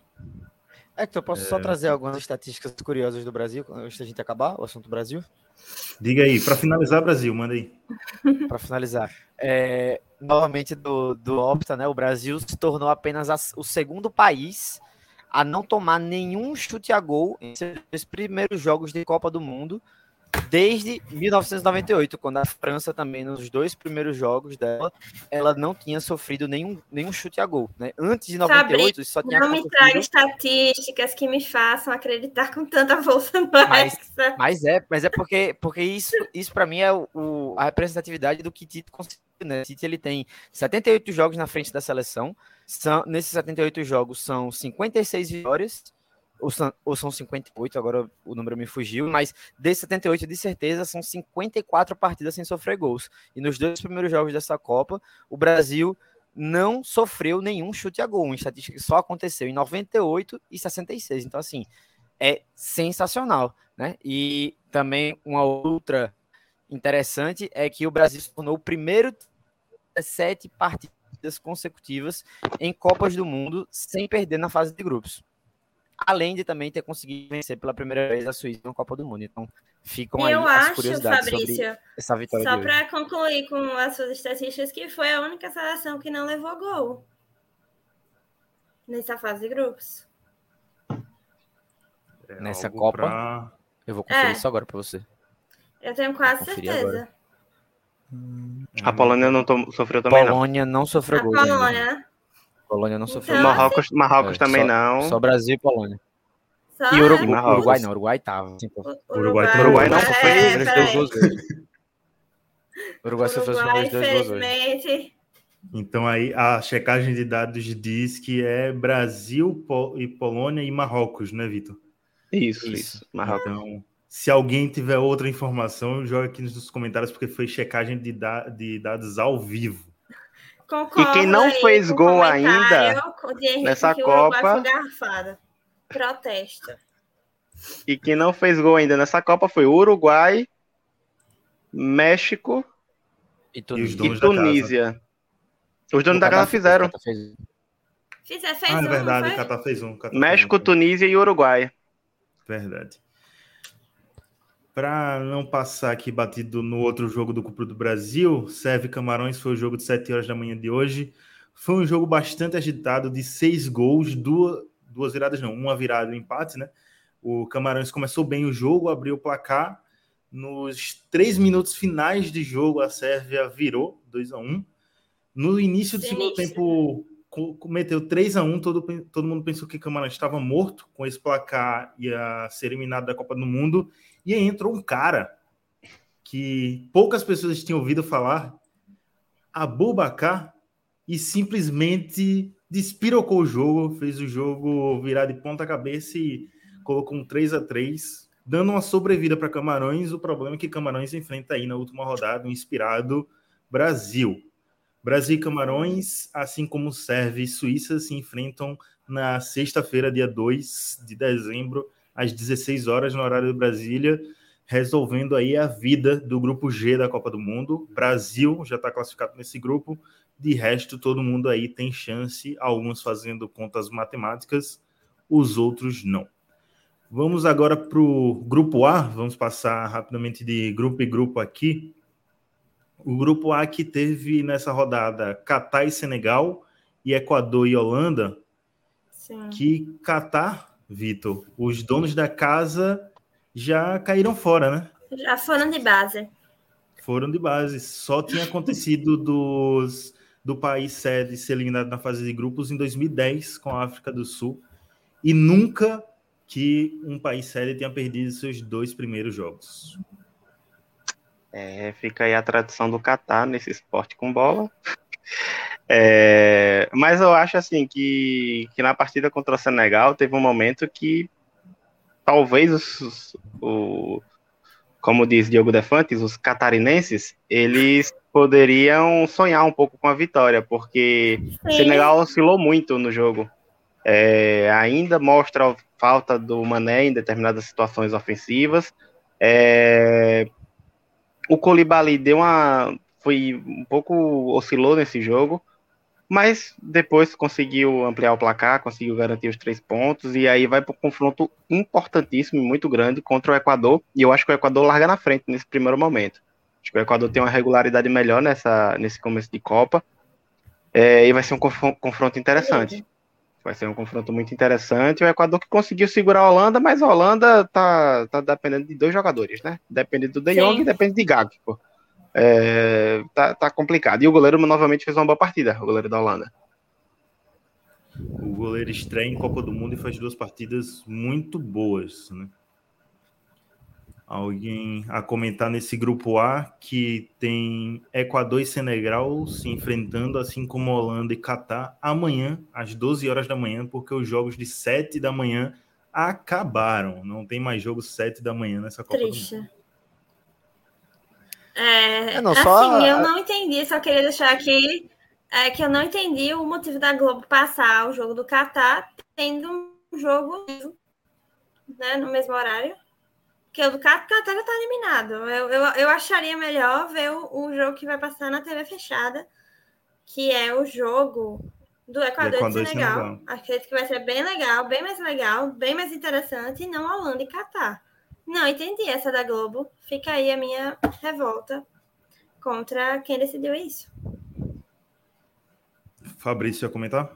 É que eu posso é... só trazer algumas estatísticas curiosas do Brasil antes da gente acabar o assunto Brasil? Diga aí, para finalizar, Brasil, manda aí. [LAUGHS] para finalizar, é, novamente do, do Opta, né? O Brasil se tornou apenas a, o segundo país a não tomar nenhum chute a gol em seus primeiros jogos de Copa do Mundo desde 1998, quando a França também, nos dois primeiros jogos dela, ela não tinha sofrido nenhum, nenhum chute a gol. Né? Antes de 98, Sabe, só tinha Não me traga estatísticas que me façam acreditar com tanta força no mas, mas é, mas é porque, porque isso, isso para mim é o, a representatividade do que Tito conseguiu. Né? Tite ele tem 78 jogos na frente da seleção. São, nesses 78 jogos são 56 vitórias ou são, ou são 58, agora o número me fugiu, mas desses 78, de certeza, são 54 partidas sem sofrer gols. E nos dois primeiros jogos dessa Copa, o Brasil não sofreu nenhum chute a gol, uma estatística que só aconteceu em 98 e 66. Então, assim, é sensacional, né? E também uma outra interessante é que o Brasil se tornou o primeiro sete partidas consecutivas em Copas do Mundo sem perder na fase de grupos além de também ter conseguido vencer pela primeira vez a Suíça na Copa do Mundo. Então, ficam aí Eu as acho, curiosidades Fabrício, sobre essa vitória. Só para concluir com as suas estatísticas, que foi a única seleção que não levou gol. nessa fase de grupos. É Nessa Copa? pra- Eu vou conferir É. isso agora pra você. Eu tenho quase certeza. agora. A Polônia não sofreu também, não. Polônia não sofreu A gol. ainda. Polônia, né? Polônia não sofreu Então. Marrocos, Marrocos É, também só- não. Só Brasil e Polônia. Só E Uruguai. é. Marrocos. Uruguai não, Uruguai tava. Sim, pô. O- Uruguai também. Uruguai não, é, foi- Sofreu peraí. duas vezes. [LAUGHS] Uruguai sofreu os Uruguai, dois gols hoje. infelizmente. Então aí a checagem de dados diz que é Brasil Po- e Polônia e Marrocos, né, Vitor? Isso, Isso. isso. Marrocos. Então, se alguém tiver outra informação, joga aqui nos comentários, porque foi checagem de, da- de dados ao vivo. Concordo E quem não aí fez gol ainda nessa Copa-. Protesto. E quem não fez gol ainda nessa Copa foi Uruguai, México E E os Tunísia. donos e da casa. Tunísia. Os donos da casa fizeram. Fez- Fiz, é, fez Ah, um, é verdade, o Catar fez um. o Catar fez México, um. Tunísia e Uruguai. Verdade. Para não passar aqui batido no outro jogo do Copa do Brasil, Serve Camarões foi o jogo de 7 horas da manhã de hoje. Foi um jogo bastante agitado, de seis gols, duas, duas viradas não, uma virada e um empate, né? O Camarões começou bem o jogo, abriu o placar. Nos três minutos finais de jogo, a Sérvia virou 2 a 1 No início do segundo Sinistro. tempo, co- cometeu 3 a 1 todo, todo mundo pensou que Camarões estava morto com esse placar ia ser eliminado da Copa do Mundo. E aí entrou um cara que poucas pessoas tinham ouvido falar, Abubacar, e simplesmente despirocou o jogo, fez o jogo virar de ponta cabeça e colocou um 3 a 3 dando uma sobrevida para Camarões. O problema é que Camarões enfrenta aí na última rodada um inspirado Brasil. Brasil e Camarões, assim como Sérvia e Suíça, se enfrentam na sexta-feira, dia 2 de dezembro, às 16 horas, no horário de Brasília, resolvendo aí a vida do grupo G da Copa do Mundo. Brasil já está classificado nesse grupo, de resto, todo mundo aí tem chance, alguns fazendo contas matemáticas, os outros não. Vamos agora para o grupo A, vamos passar rapidamente de grupo e grupo aqui. O grupo A que teve nessa rodada Catar e Senegal, e Equador e Holanda, Sim. que Catar, Vitor, os donos da casa já caíram fora, né? Já foram de base. Foram de base. Só tinha acontecido [LAUGHS] dos, do país sede ser eliminado na fase de grupos em 2010 com a África do Sul. E nunca que um país sede tenha perdido seus dois primeiros jogos. É, fica aí a tradição do Catar nesse esporte com bola. É, mas eu acho assim que, que na partida contra o Senegal teve um momento que talvez os, o, como diz Diogo Defantes, os catarinenses, eles poderiam sonhar um pouco com a vitória, porque o. Senegal oscilou muito no jogo. É, ainda mostra a falta do Mané em determinadas situações ofensivas. É, o Colibali deu uma. Foi um pouco. oscilou nesse jogo, mas depois conseguiu ampliar o placar, conseguiu garantir os três pontos, e aí vai para um confronto importantíssimo e muito grande contra o Equador. E eu acho que o Equador larga na frente nesse primeiro momento. Acho que o Equador tem uma regularidade melhor nessa, nesse começo de Copa. É, e vai ser um confron- confronto interessante. Vai ser um confronto muito interessante. O Equador que conseguiu segurar a Holanda, mas a Holanda tá, tá dependendo de dois jogadores, né? Depende do De Jong e depende de Gakpo. É, tá, tá complicado. E o goleiro novamente fez uma boa partida, o goleiro da Holanda. O goleiro estreia em Copa do Mundo e faz duas partidas muito boas, né? Alguém a comentar nesse grupo A que tem Equador e Senegal se enfrentando, assim como Holanda e Catar, amanhã, às 12 horas da manhã, porque os jogos de 7 da manhã acabaram. Não tem mais jogo 7 da manhã nessa Copa do Mundo. Triste. É, É, não, assim, só- eu não entendi, só queria deixar aqui é, que eu não entendi o motivo da Globo passar o jogo do Catar tendo um jogo né, no mesmo horário. Porque o já está eliminado. Eu, eu, eu acharia melhor ver o, o jogo que vai passar na TV fechada, que é o jogo do Equador, Equador e e Senegal. Senegal. Acredito que vai ser bem legal, bem mais legal, bem mais interessante, e não Holanda e Catar. Não entendi essa da Globo. Fica aí a minha revolta contra quem decidiu isso. Fabrício, ia comentar?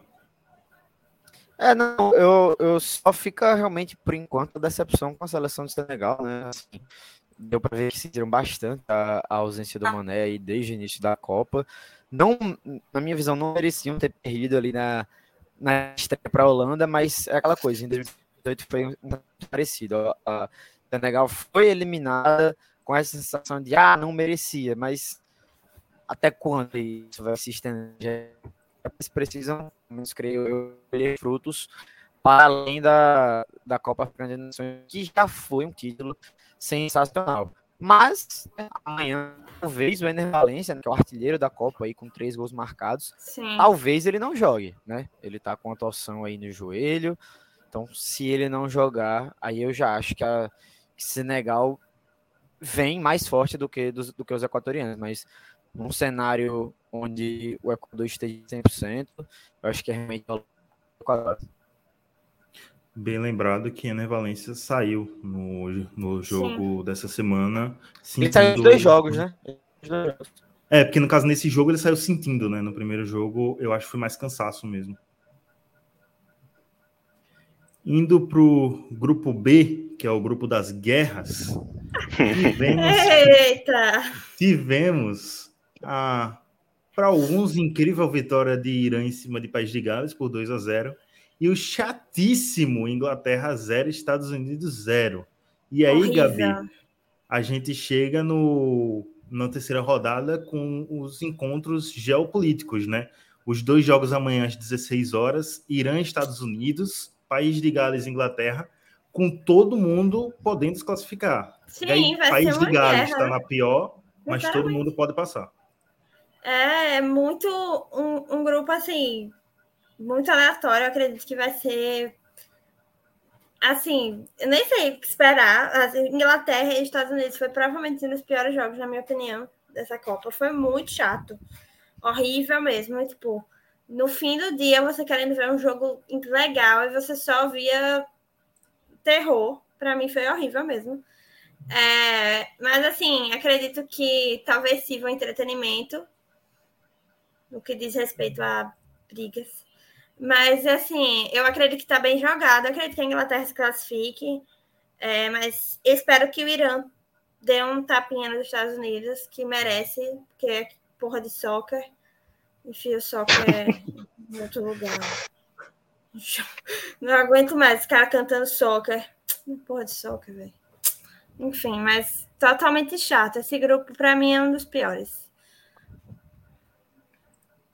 É, não, eu, eu só fica realmente, por enquanto, a decepção com a seleção do Senegal, né? Assim, deu para ver que sentiram bastante a, a, ausência do Mané aí desde o início da Copa. Não, na minha visão, não mereciam ter perdido ali na, na estreia para a Holanda, mas é aquela coisa, em 2018 foi um parecido. A Senegal foi eliminada com essa sensação de, ah, não merecia, mas até quando isso vai se estender? Eles precisam, creio eu, colher frutos para além da, da Copa Africana de Nações, que já foi um título sensacional. Mas amanhã, talvez o Ener Valencia, né, que é o artilheiro da Copa aí com três gols marcados, Sim. talvez ele não jogue, né? Ele tá com a torção aí no joelho. Então, se ele não jogar, aí eu já acho que a que Senegal vem mais forte do que, do, do que os equatorianos, mas num cenário onde o Equador esteja 100%, eu acho que é realmente o Equador. Bem lembrado que Ener Valência saiu no, no jogo Sim. dessa semana. Ele saiu dos dois jogos, né? É, porque no caso, nesse jogo ele saiu sentindo, né? No primeiro jogo, eu acho que foi mais cansaço mesmo. Indo pro grupo B, que é o grupo das guerras, [LAUGHS] tivemos, Eita! tivemos a, para alguns, incrível vitória de Irã em cima de País de Gales por 2 a 0 e o chatíssimo Inglaterra 0, Estados Unidos 0. E aí, Horrível. Gabi, a gente chega no, na terceira rodada com os encontros geopolíticos, né? Os dois jogos amanhã às 16 horas, Irã Estados Unidos, País de Gales Inglaterra, com todo mundo podendo se classificar. Sim, aí, vai País ser de Gales está na pior, mas todo mundo pode passar. É muito um, um grupo assim muito aleatório. Eu acredito que vai ser. Assim, eu nem sei o que esperar. Assim, Inglaterra e Estados Unidos foi provavelmente um dos piores jogos, na minha opinião, dessa Copa. Foi muito chato. Horrível mesmo. Tipo, no fim do dia, você querendo ver um jogo legal e você só via terror. Para mim foi horrível mesmo. É, mas assim, acredito que talvez sirva um entretenimento no que diz respeito a brigas. Mas, assim, eu acredito que está bem jogado. Eu acredito que a Inglaterra se classifique. É, mas espero que o Irã dê um tapinha nos Estados Unidos, que merece, porque é porra de soccer. Enfim, o soccer é [LAUGHS] em outro lugar. Não aguento mais esse cara cantando soccer. Porra de soccer, velho. Enfim, mas totalmente chato. Esse grupo, para mim, é um dos piores.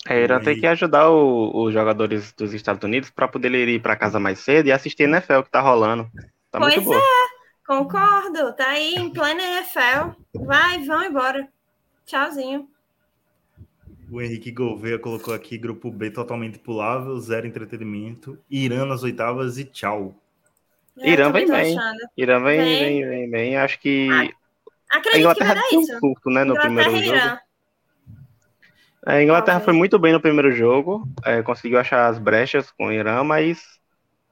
É, Irã tem que ajudar os jogadores dos Estados Unidos para poder ir para casa mais cedo e assistir NFL que tá rolando. Tá pois muito é, concordo. Tá aí em plena NFL. Vai, vão embora. Tchauzinho. O Henrique Gouveia colocou aqui grupo B totalmente pulável, zero entretenimento. Irã nas oitavas e tchau. É, Irã vem bem. Irã vem, vem, vem, vem, vem. Acho que. Acredito a Inglaterra que vai dar isso. um surto, né, no Inglaterra primeiro jogo. A Inglaterra foi muito bem no primeiro jogo, é, conseguiu achar as brechas com o Irã, mas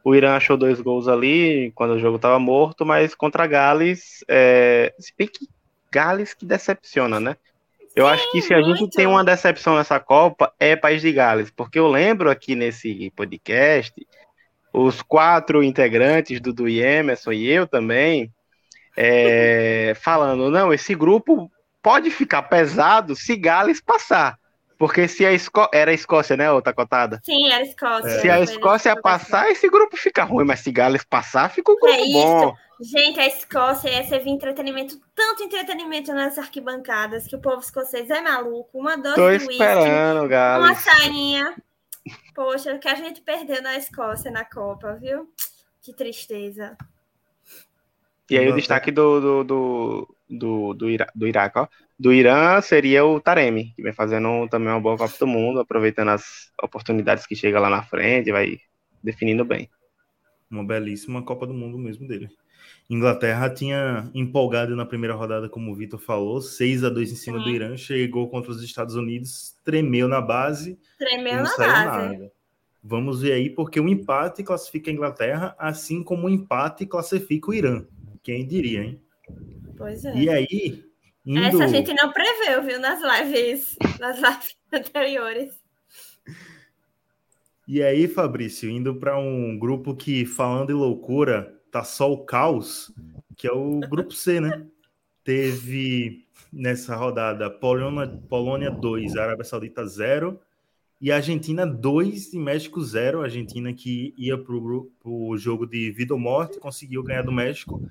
o Irã achou dois gols ali quando o jogo estava morto, mas contra Gales, é, se bem que Gales que decepciona, né? Eu Sim, acho que se a muito. gente tem uma decepção nessa Copa, é País de Gales, porque eu lembro aqui nesse podcast, os quatro integrantes do, do Emerson e eu também, é, [LAUGHS] falando, não, esse grupo pode ficar pesado se Gales passar. Porque se a Escó... era a Escócia, né, outra cotada? Sim, era a Escócia. Se a Escócia passar, esse grupo fica ruim, mas se Gales passar, fica um grupo é bom. Gente, a Escócia ia servir entretenimento, tanto entretenimento nas arquibancadas, que o povo escocês é maluco. Uma dose Tô de esperando, whisky, Gales. uma sainha. Poxa, que a gente perdeu na Escócia na Copa, viu? Que tristeza. E aí o destaque do, do, do, do, do, Ira, do Iraque, ó do Irã seria o Taremi, que vem fazendo também uma boa Copa do Mundo, aproveitando as oportunidades que chega lá na frente, vai definindo bem. Uma belíssima Copa do Mundo mesmo dele. Inglaterra tinha empolgado na primeira rodada, como o Vitor falou, 6 a 2 em cima Sim. do Irã, chegou contra os Estados Unidos, tremeu na base. Tremeu não na saiu base. Nada. Vamos ver aí, porque o empate classifica a Inglaterra, assim como o empate classifica o Irã. Quem diria, hein? Pois é. E aí, Indo... Essa a gente não preveu, viu, nas lives, nas lives [LAUGHS] anteriores. E aí, Fabrício, indo para um grupo que, falando em loucura, tá só o caos, que é o grupo C, né? Teve nessa rodada Polônia, Polônia 2, Arábia Saudita 0 e Argentina 2 e México 0. Argentina que ia para o jogo de vida ou morte, conseguiu ganhar do México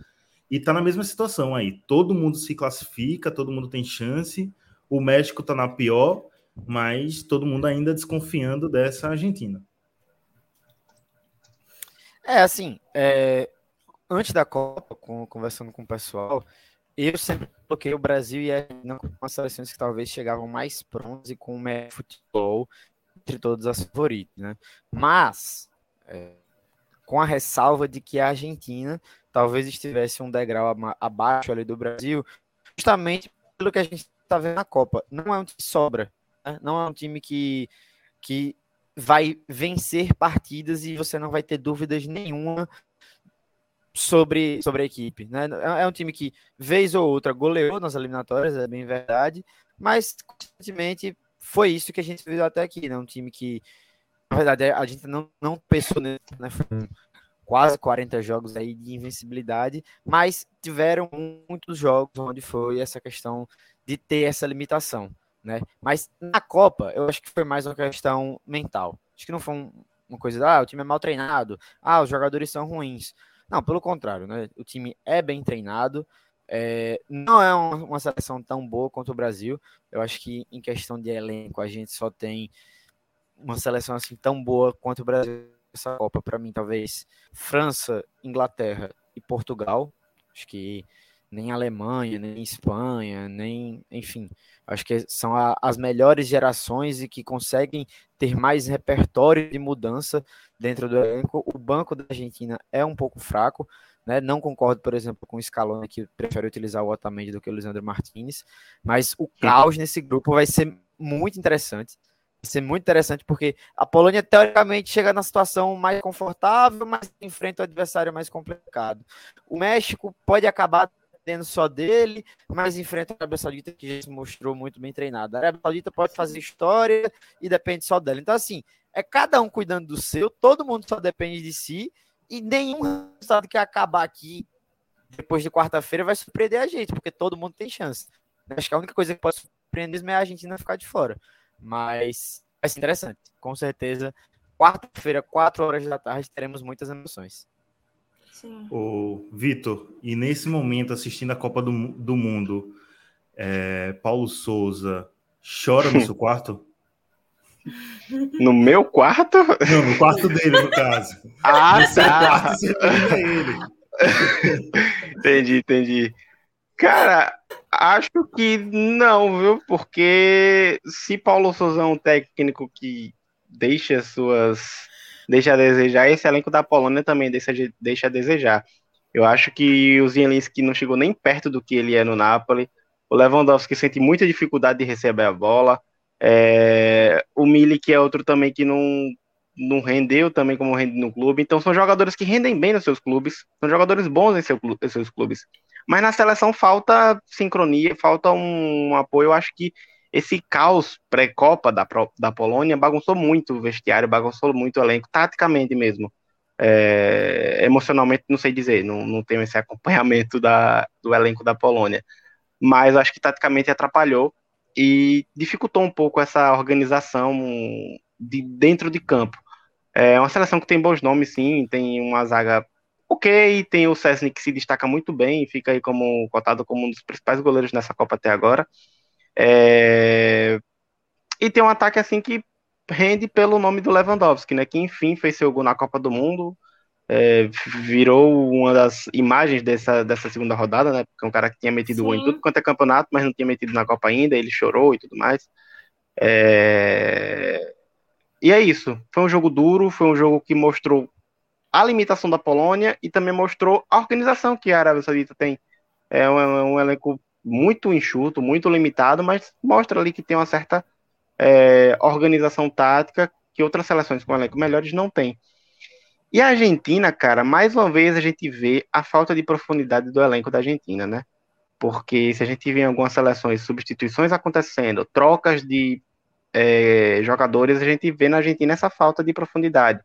e está na mesma situação aí. Todo mundo se classifica, todo mundo tem chance. O México está na pior, mas todo mundo ainda desconfiando dessa Argentina. É, assim, é, antes da Copa, com, conversando com o pessoal, eu sempre coloquei o Brasil e a Argentina como as seleções que talvez chegavam mais prontas e com o melhor futebol entre todas as favoritas, né? Mas, é, com a ressalva de que a Argentina talvez estivesse um degrau abaixo ali do Brasil, justamente pelo que a gente está vendo na Copa. Não é um time que sobra, né? não é um time que, que vai vencer partidas e você não vai ter dúvidas nenhuma sobre, sobre a equipe. Né? É, é um time que, vez ou outra, goleou nas eliminatórias, é bem verdade, mas constantemente foi isso que a gente viu até aqui. Né? Um time que, na verdade, a gente não, não pensou nisso, né? Foi quase 40 jogos aí de invencibilidade, mas tiveram muitos jogos onde foi essa questão de ter essa limitação né? Mas na Copa, eu acho que foi mais uma questão mental. Acho que não foi um, uma coisa, ah, o time é mal treinado, ah, os jogadores são ruins. Não, pelo contrário, né? O time é bem treinado, é, não é uma, uma, seleção tão boa quanto o Brasil. Eu acho que em questão de elenco, a gente só tem uma seleção assim tão boa quanto o Brasil essa Copa. Para mim, talvez França, Inglaterra e Portugal. Acho que nem Alemanha, nem Espanha, nem, enfim, acho que são a, as melhores gerações e que conseguem ter mais repertório de mudança dentro do elenco. O banco da Argentina é um pouco fraco, né? Não concordo, por exemplo, com o Scaloni que prefere utilizar o Otamendi do que o Lisandro Martinez, mas o caos nesse grupo vai ser muito interessante. Ser muito interessante porque a Polônia teoricamente chega na situação mais confortável, mas enfrenta o adversário mais complicado. O México pode acabar dependendo só dele, mas enfrenta a Arábia Saudita que já se mostrou muito bem treinada. A Arábia Saudita pode fazer história e depende só dela. Então, assim, é cada um cuidando do seu, todo mundo só depende de si e nenhum resultado que acabar aqui depois de quarta-feira vai surpreender a gente, porque todo mundo tem chance. Acho que a única coisa que pode surpreender é a Argentina ficar de fora. Mas vai ser interessante. Com certeza, quarta-feira, quatro horas da tarde, teremos muitas emoções. O Vitor, e nesse momento, assistindo a Copa do, do Mundo, é, Paulo Souza chora no [LAUGHS] seu quarto? No meu quarto? Não, no quarto dele, no caso. Ah, no tá. quarto você ele. [LAUGHS] entendi, entendi. Cara, acho que não, viu? Porque se Paulo Souza é um técnico que deixa suas deixa a desejar. Esse elenco da Polônia também deixa, deixa a desejar. Eu acho que o Zielinski não chegou nem perto do que ele é no Napoli. O Lewandowski sente muita dificuldade de receber a bola. É... O Milik é outro também que não, não rendeu também como rende no clube. Então são jogadores que rendem bem nos seus clubes. São jogadores bons em, seu, em seus clubes. Mas na seleção falta sincronia, falta um, apoio. Eu acho que esse caos pré-copa da, da Polônia bagunçou muito o vestiário, bagunçou muito o elenco, taticamente mesmo. É, emocionalmente, não sei dizer, não, não tenho esse acompanhamento da, do elenco da Polônia. Mas acho que taticamente atrapalhou e dificultou um pouco essa organização de dentro de campo. É uma seleção que tem bons nomes, sim, tem uma zaga ok, tem o Cessny que se destaca muito bem, fica aí como cotado como um dos principais goleiros nessa Copa até agora. É... E tem um ataque assim que rende pelo nome do Lewandowski, né? Que enfim fez seu gol na Copa do Mundo, é, virou uma das imagens dessa, dessa segunda rodada, né? Porque é um cara que tinha metido Sim. gol em tudo quanto é campeonato, mas não tinha metido na Copa ainda, ele chorou e tudo mais. É... E é isso. Foi um jogo duro, foi um jogo que mostrou a limitação da Polônia e também mostrou a organização que a Arábia Saudita tem. É um, é um elenco muito enxuto, muito limitado, mas mostra ali que tem uma certa é, organização tática que outras seleções com elenco melhores não têm. E a Argentina, cara, mais uma vez a gente vê a falta de profundidade do elenco da Argentina, né? Porque se a gente vê em algumas seleções substituições acontecendo, trocas de é, jogadores, a gente vê na Argentina essa falta de profundidade,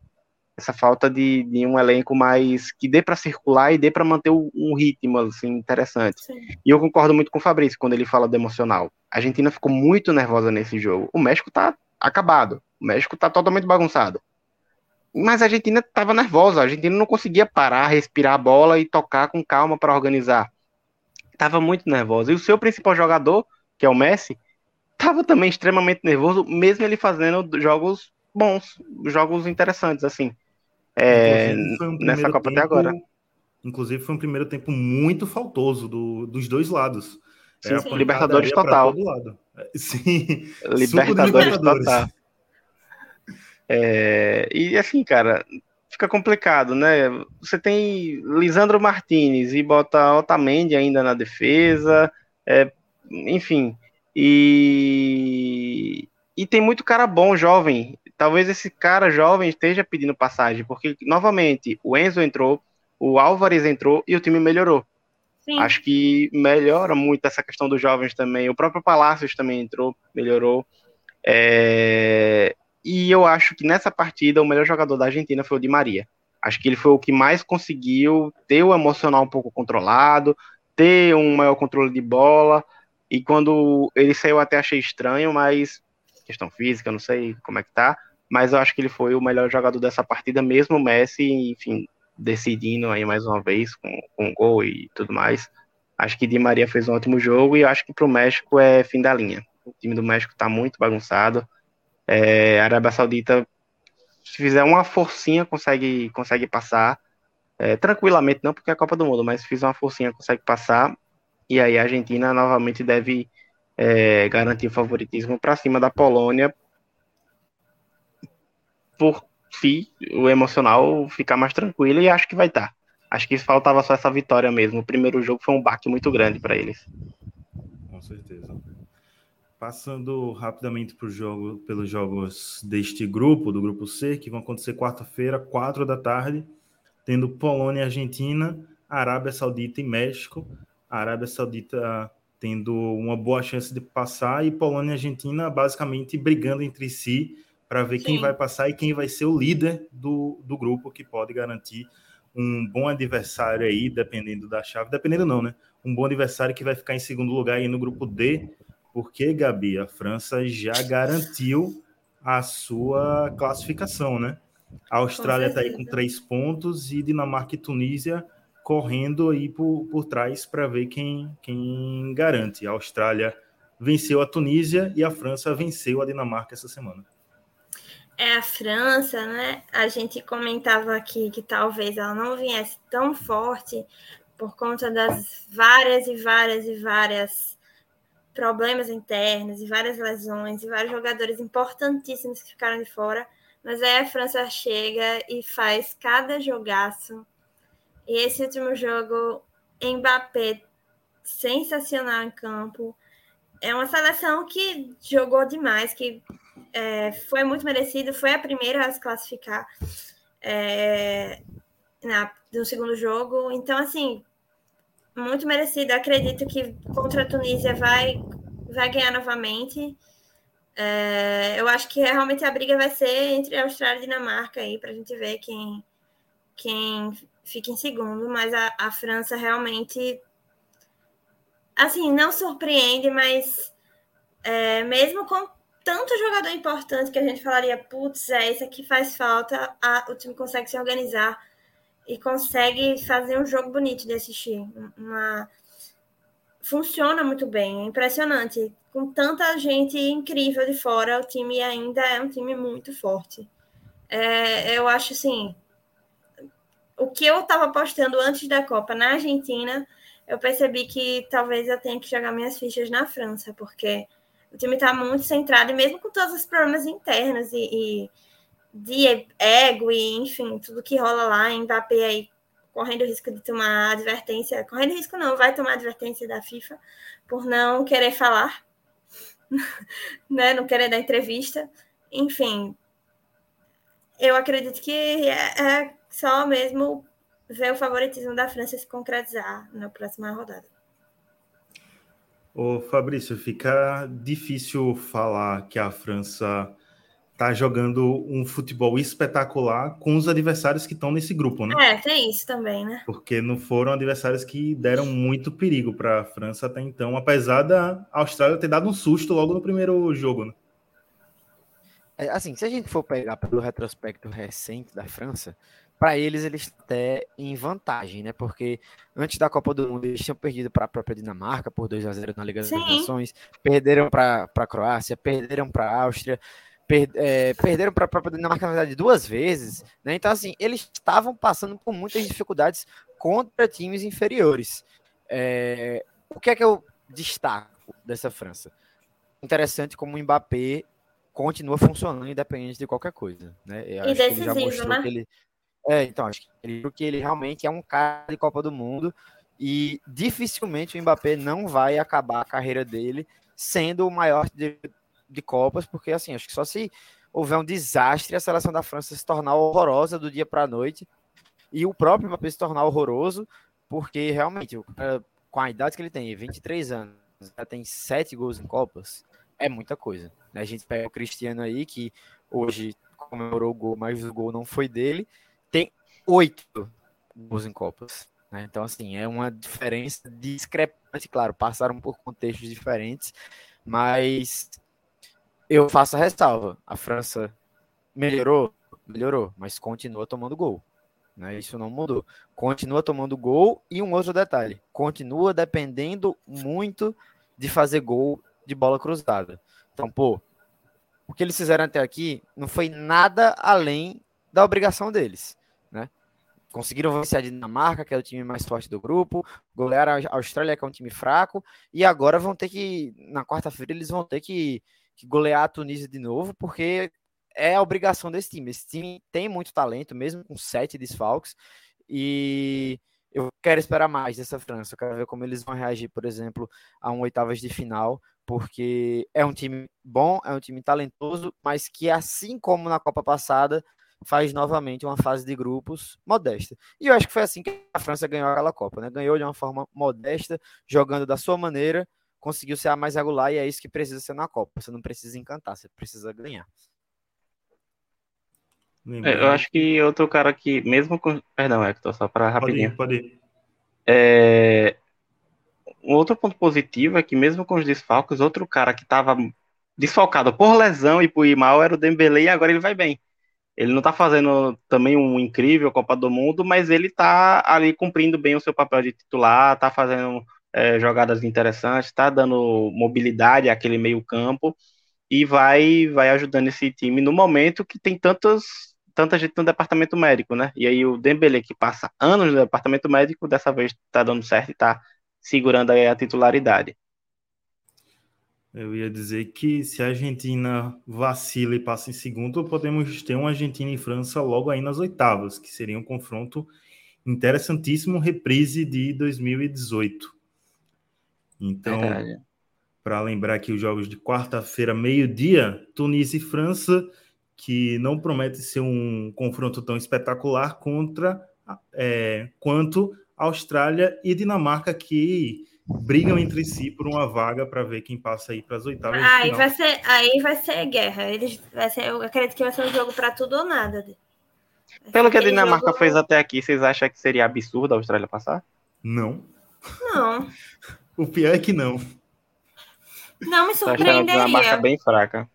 essa falta de, de um elenco mais que dê para circular e dê para manter um ritmo assim, interessante. Sim. E eu concordo muito com o Fabrício quando ele fala do emocional. A Argentina ficou muito nervosa nesse jogo. O México tá acabado. O México tá totalmente bagunçado. Mas a Argentina estava nervosa. A Argentina não conseguia parar, respirar a bola e tocar com calma para organizar. Tava muito nervosa. E o seu principal jogador, que é o Messi, tava também extremamente nervoso, mesmo ele fazendo jogos bons, jogos interessantes, assim. É, um nessa Copa tempo, até agora. Inclusive, foi um primeiro tempo muito faltoso do, dos dois lados. Sim, sim. Libertadores total. [LAUGHS] Sim. Libertadores, Libertadores. total. É, e assim, cara, fica complicado, né? Você tem Lisandro Martinez e bota Otamendi ainda na defesa, é, enfim. E, e tem muito cara bom, jovem. Talvez esse cara jovem esteja pedindo passagem, porque, novamente, o Enzo entrou, o Álvares entrou e o time melhorou. Sim. Acho que melhora muito essa questão dos jovens também. O próprio Palácios também entrou, melhorou. É... E eu acho que nessa partida o melhor jogador da Argentina foi o Di Maria. Acho que ele foi o que mais conseguiu ter o emocional um pouco controlado, ter um maior controle de bola. E quando ele saiu, até achei estranho, mas questão física, não sei como é que tá. Mas eu acho que ele foi o melhor jogador dessa partida, mesmo o Messi, enfim, decidindo aí mais uma vez com, com gol e tudo mais. Acho que Di Maria fez um ótimo jogo e acho que para o México é fim da linha. O time do México está muito bagunçado. É, a Arábia Saudita, se fizer uma forcinha, consegue, consegue passar. É, tranquilamente, não porque é a Copa do Mundo, mas se fizer uma forcinha, consegue passar. E aí a Argentina novamente deve é, garantir o favoritismo para cima da Polônia por si o emocional ficar mais tranquilo e acho que vai estar. Tá. Acho que faltava só essa vitória mesmo. O primeiro jogo foi um baque muito grande para eles. Com certeza. Passando rapidamente por jogo, pelos jogos deste grupo, do grupo C, que vão acontecer quarta-feira, quatro da tarde, tendo Polônia e Argentina, Arábia Saudita e México. A Arábia Saudita tendo uma boa chance de passar e Polônia e Argentina basicamente brigando entre si para ver Sim. quem vai passar e quem vai ser o líder do, do grupo que pode garantir um bom adversário aí, dependendo da chave, dependendo não, né? Um bom adversário que vai ficar em segundo lugar aí no grupo D, porque, Gabi, a França já garantiu a sua classificação, né? A Austrália está aí com três pontos e Dinamarca e Tunísia correndo aí por, por trás para ver quem, quem garante. A Austrália venceu a Tunísia e a França venceu a Dinamarca essa semana é a França, né? A gente comentava aqui que talvez ela não viesse tão forte por conta das várias e várias e várias problemas internos e várias lesões e vários jogadores importantíssimos que ficaram de fora. Mas aí a França chega e faz cada jogaço. E esse último jogo, Mbappé sensacional em campo. É uma seleção que jogou demais, que é, foi muito merecido, foi a primeira a se classificar é, na, no segundo jogo. Então, assim, muito merecido. Acredito que contra a Tunísia vai, vai ganhar novamente. É, eu acho que realmente a briga vai ser entre a Austrália e a Dinamarca aí, para a gente ver quem, quem fica em segundo, mas a, a França realmente assim, não surpreende, mas é, mesmo com tanto jogador importante que a gente falaria, putz, é esse aqui faz falta, a, o time consegue se organizar e consegue fazer um jogo bonito de assistir. Uma... Funciona muito bem, é impressionante. Com tanta gente incrível de fora, o time ainda é um time muito forte. É, eu acho assim. O que eu estava apostando antes da Copa na Argentina, eu percebi que talvez eu tenha que jogar minhas fichas na França, porque o time está muito centrado, e mesmo com todos os problemas internos e, e de ego, e enfim, tudo que rola lá, Mbappé aí correndo o risco de tomar advertência, correndo risco não, vai tomar advertência da FIFA por não querer falar, [LAUGHS] né, não querer dar entrevista, enfim, eu acredito que é, é só mesmo ver o favoritismo da França se concretizar na próxima rodada. Ô Fabrício, fica difícil falar que a França tá jogando um futebol espetacular com os adversários que estão nesse grupo, né? É, tem isso também, né? Porque não foram adversários que deram muito perigo para a França até então, apesar da Austrália ter dado um susto logo no primeiro jogo, né? É, assim, se a gente for pegar pelo retrospecto recente da França, para eles eles até em vantagem, né? Porque antes da Copa do Mundo eles tinham perdido para a própria Dinamarca por 2 a 0 na Liga Sim. das Nações, perderam para a Croácia, perderam para a Áustria, per, é, perderam para a própria Dinamarca na verdade duas vezes, né? Então assim, eles estavam passando por muitas dificuldades contra times inferiores. É, o que é que eu destaco dessa França? Interessante como o Mbappé continua funcionando independente de qualquer coisa, né? Eu E decisivo, né? que ele é, então, acho que porque ele realmente é um cara de Copa do Mundo e dificilmente o Mbappé não vai acabar a carreira dele sendo o maior de, de Copas, porque assim, acho que só se houver um desastre a seleção da França se tornar horrorosa do dia para a noite e o próprio Mbappé se tornar horroroso, porque realmente, com a idade que ele tem, 23 anos, já tem 7 gols em Copas, é muita coisa. né? A gente pega o Cristiano aí, que hoje comemorou o gol, mas o gol não foi dele, tem oito gols em Copas. né? Então, assim, é uma diferença discrepante, claro, passaram por contextos diferentes, mas eu faço a ressalva. A França melhorou, melhorou, mas continua tomando gol. Né? Isso não mudou. Continua tomando gol e um outro detalhe, continua dependendo muito de fazer gol de bola cruzada. Então, pô, o que eles fizeram até aqui não foi nada além da obrigação deles, né? Conseguiram vencer a Dinamarca, que é o time mais forte do grupo, golearam a Austrália, que é um time fraco, e agora vão ter que, na quarta-feira, eles vão ter que, que golear a Tunísia de novo, porque é a obrigação desse time. Esse time tem muito talento, mesmo com sete desfalques, e eu quero esperar mais dessa França. Eu quero ver como eles vão reagir, por exemplo, a um oitavas de final, porque é um time bom, é um time talentoso, mas que, assim como na Copa passada, faz novamente uma fase de grupos modesta. E eu acho que foi assim que a França ganhou aquela Copa, né? Ganhou de uma forma modesta, jogando da sua maneira, conseguiu ser a mais regular e é isso que precisa ser na Copa. Você não precisa encantar, você precisa ganhar. É, eu acho que outro cara que, mesmo com. Perdão, Hector, só para rapidinho. Pode ir, pode ir. É, um outro ponto positivo é que mesmo com os desfalques, outro cara que estava desfalcado por lesão e por ir mal era o Dembélé e agora ele vai bem. Ele não está fazendo também um incrível Copa do Mundo, mas ele está ali cumprindo bem o seu papel de titular, está fazendo é, jogadas interessantes, está dando mobilidade àquele meio campo e vai vai ajudando esse time no momento que tem tantas tanta gente no departamento médico, né? E aí o Dembélé que passa anos no departamento médico, dessa vez está dando certo e está segurando aí a titularidade. Eu ia dizer que se a Argentina vacila e passa em segundo, podemos ter uma Argentina e França logo aí nas oitavas, que seria um confronto interessantíssimo, reprise de 2018. Então, para lembrar aqui os jogos de quarta-feira, meio-dia, Tunísia e França, que não promete ser um confronto tão espetacular contra é, quanto Austrália e Dinamarca, que brigam entre si por uma vaga para ver quem passa aí para as oitavas. Aí final. vai ser, aí vai ser guerra. Eles, vai ser, eu acredito que vai ser um jogo para tudo ou nada. Pelo que a Dinamarca jogo- fez até aqui, vocês acham que seria absurdo a Austrália passar? Não. Não, [LAUGHS] O pior é que não. não me achando a Dinamarca surpreenderia. bem fraca.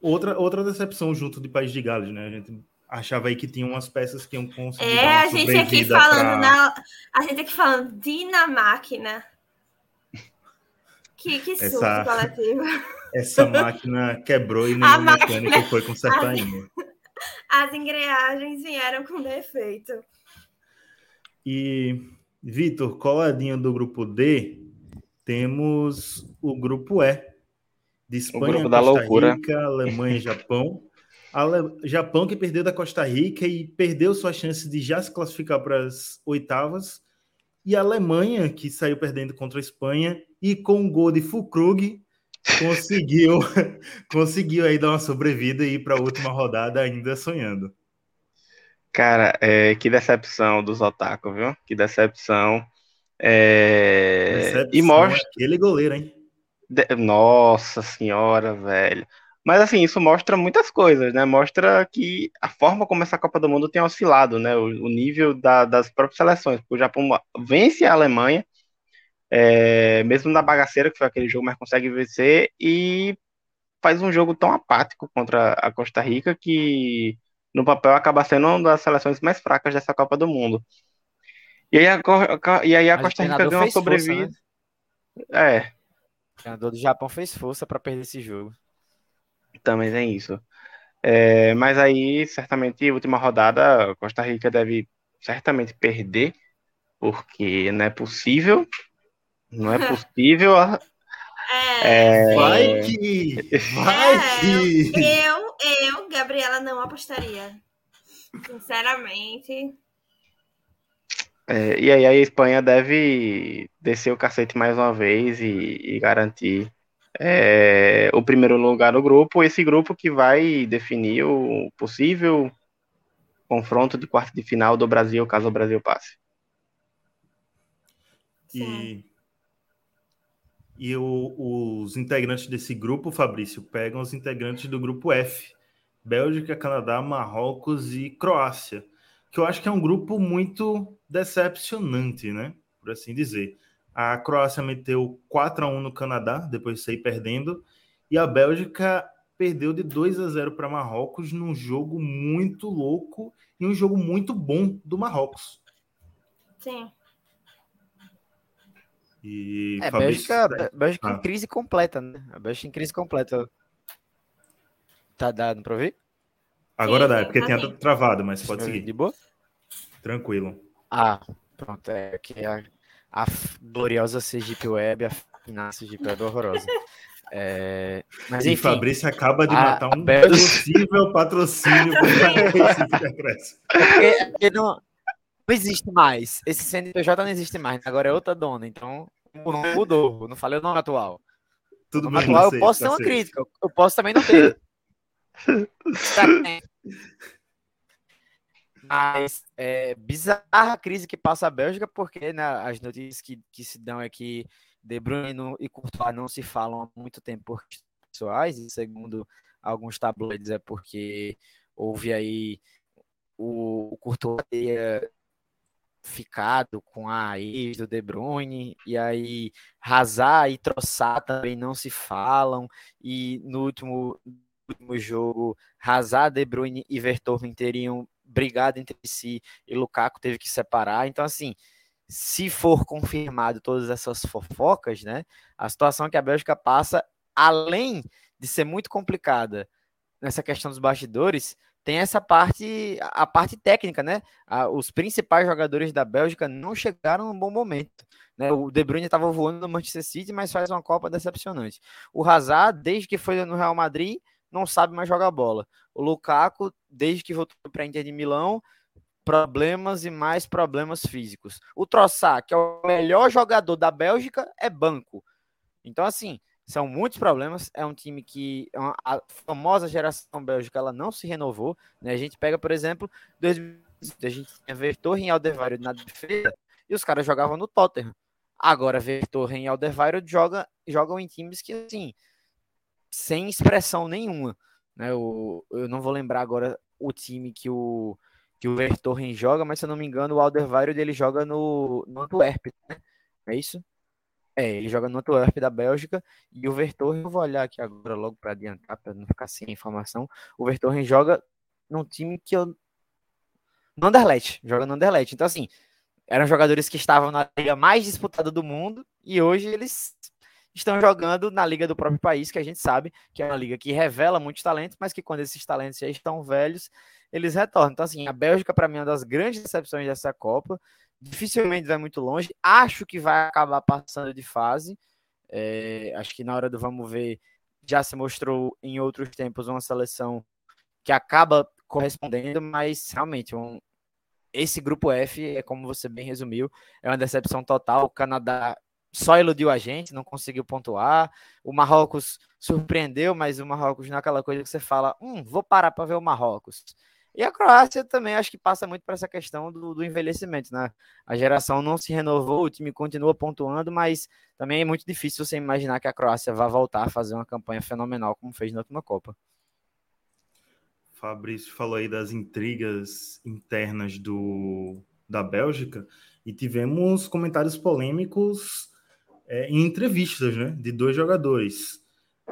Outra, outra decepção junto de País de Gales, né? A gente achava aí que tinha umas peças que iam conseguir. dar É, uma a gente aqui falando pra- na, a gente aqui falando Dinamáquina. Que, que surto Essa- coletivo. Essa máquina quebrou e [LAUGHS] A nenhum máquina- mecânico foi consertar a- ainda. As engrenagens vieram com defeito. E, Vitor, coladinho do grupo D, temos o grupo E. De Espanha, grupo da Costa loucura. Rica, Alemanha e Japão. Ale- Japão que perdeu da Costa Rica e perdeu sua chance de já se classificar para as oitavas. E a Alemanha, que saiu perdendo contra a Espanha e com um gol de Fulkrug, conseguiu, [LAUGHS] conseguiu aí dar uma sobrevida e ir para a última rodada ainda sonhando. Cara, é, que decepção dos otaku, viu? Que decepção. É... E mostra. Aquele goleiro, hein? De... Nossa senhora, velho. Mas assim, isso mostra muitas coisas, né? Mostra que a forma como essa Copa do Mundo tem oscilado, né? O, o nível da, das próprias seleções. O Japão vence a Alemanha, é, mesmo na bagaceira, que foi aquele jogo, mas consegue vencer e faz um jogo tão apático contra a Costa Rica que no papel acaba sendo uma das seleções mais fracas dessa Copa do Mundo. E aí a, e aí a Costa Rica ganhou uma sobrevida. Né? É. O treinador do Japão fez força para perder esse jogo. Também tem isso. É, mas aí, certamente, última rodada, Costa Rica deve certamente perder, porque não é possível. Não é [LAUGHS] possível. É, é... Vai que! Vai é, que! Eu, eu, Gabriela, não apostaria. Sinceramente. É, e aí a Espanha deve descer o cacete mais uma vez e, e garantir é, o primeiro lugar no grupo, esse grupo que vai definir o possível confronto de quarto de final do Brasil, caso o Brasil passe. E, e o, os integrantes desse grupo, Fabrício, pegam os integrantes do grupo F: Bélgica, Canadá, Marrocos e Croácia. Que eu acho que é um grupo muito decepcionante, né? Por assim dizer. A Croácia meteu 4 a 1 no Canadá, depois de sair perdendo, e a Bélgica perdeu de 2 a 0 para Marrocos num jogo muito louco e um jogo muito bom do Marrocos. Sim. E é, Fabrício... Bélgica, Bélgica ah. em crise completa, né? A Bélgica em crise completa. Tá dado para ver? Agora sim, dá, porque tá tinha travado, mas pode seguir. De boa? Tranquilo. Ah, pronto. É que a a gloriosa Sergipe Web, a final Sergipe Web horrorosa. É, mas enfim, e Fabrício acaba de matar um Bel... possível patrocínio para é porque não, não existe mais. Esse CNPJ não existe mais. Agora é outra dona. Então não mudou. Não falei o nome atual. Tudo bem, atual, eu posso ter uma crítica. Eu posso também não ter. Tá [LAUGHS] mas é bizarra a crise que passa a Bélgica, porque né, as notícias que, que se dão é que De Bruyne e Courtois não se falam há muito tempo por pessoais, e segundo alguns tabloides é porque houve aí o, o Courtois teria ficado com a ex do De Bruyne, e aí Hazard e Troçar também não se falam, e no último, último jogo Hazard, De Bruyne e Vertonghen teriam brigado entre si e Lukaku teve que separar. Então, assim, se for confirmado todas essas fofocas, né, a situação que a Bélgica passa, além de ser muito complicada nessa questão dos bastidores, tem essa parte, a parte técnica, né? os principais jogadores da Bélgica não chegaram no bom momento. Né? O De Bruyne estava voando no Manchester City, mas faz uma Copa decepcionante. O Hazard, desde que foi no Real Madrid, não sabe mais jogar bola. O Lukaku, desde que voltou para a Inter de Milão, problemas e mais problemas físicos. O Trossard, que é o melhor jogador da Bélgica, é banco. Então, assim, são muitos problemas. É um time que a famosa geração bélgica ela não se renovou. Né? A gente pega, por exemplo, 2018, a gente tinha Vertorre e Alderweireld na defesa e os caras jogavam no Tottenham. Agora, Vertorre e Alderweireld joga, jogam em times que, assim, sem expressão nenhuma. Né? O, eu não vou lembrar agora o time que o, que o Vertogen joga, mas se eu não me engano, o Alderweireld ele joga no, no Antwerp, né? É isso? É, ele joga no Antwerp da Bélgica e o Vertogen, eu vou olhar aqui agora logo para adiantar, para não ficar sem informação. O Vertogen joga num time que eu. No Anderlecht, joga no Anderlecht. Então, assim, eram jogadores que estavam na liga mais disputada do mundo e hoje eles estão jogando na liga do próprio país, que a gente sabe que é uma liga que revela muitos talentos, mas que quando esses talentos já estão velhos, eles retornam. Então, assim, a Bélgica, para mim, é uma das grandes decepções dessa Copa. Dificilmente vai muito longe. Acho que vai acabar passando de fase. É, acho que na hora do vamos ver, já se mostrou em outros tempos uma seleção que acaba correspondendo, mas realmente um, esse grupo F é como você bem resumiu, é uma decepção total. O Canadá só iludiu a gente, não conseguiu pontuar. O Marrocos surpreendeu, mas o Marrocos não é aquela coisa que você fala, hum, vou parar para ver o Marrocos. E a Croácia também acho que passa muito por essa questão do, do, envelhecimento, né? A geração não se renovou, o time continua pontuando, mas também é muito difícil você imaginar que a Croácia vá voltar a fazer uma campanha fenomenal como fez na última Copa. Fabrício falou aí das intrigas internas do, da Bélgica e tivemos comentários polêmicos é, em entrevistas né, de dois jogadores.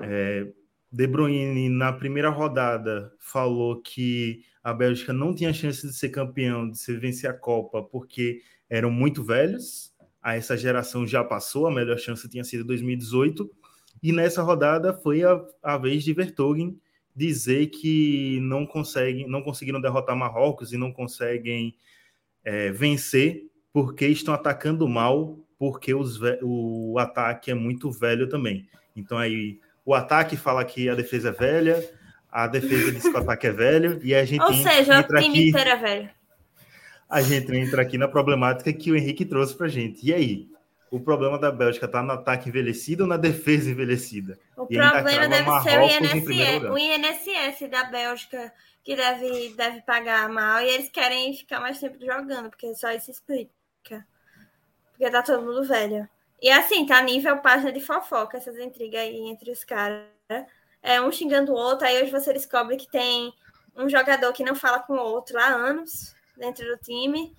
É, De Bruyne, na primeira rodada, falou que a Bélgica não tinha chance de ser campeão, de se vencer a Copa, porque eram muito velhos. A essa geração já passou, a melhor chance tinha sido 2018. E nessa rodada foi a, a vez de Vertogen dizer que não conseguem, não conseguiram derrotar Marrocos e não conseguem é, vencer porque estão atacando mal, porque os, o ataque é muito velho também. Então aí o ataque fala que a defesa é velha, a defesa diz que o ataque é velho, e a gente. Ou seja, o time inteiro é velho. A gente entra aqui na problemática que o Henrique trouxe pra gente. E aí? O problema da Bélgica está no ataque envelhecido ou na defesa envelhecida? O e problema deve ser o INSS, o INSS da Bélgica, que deve, deve pagar mal, e eles querem ficar mais tempo jogando, porque só isso explica. Porque tá todo mundo velho. E assim, tá nível página de fofoca, essas intrigas aí entre os caras é, um xingando o outro, aí hoje você descobre que tem um jogador que não fala com o outro há anos dentro do time.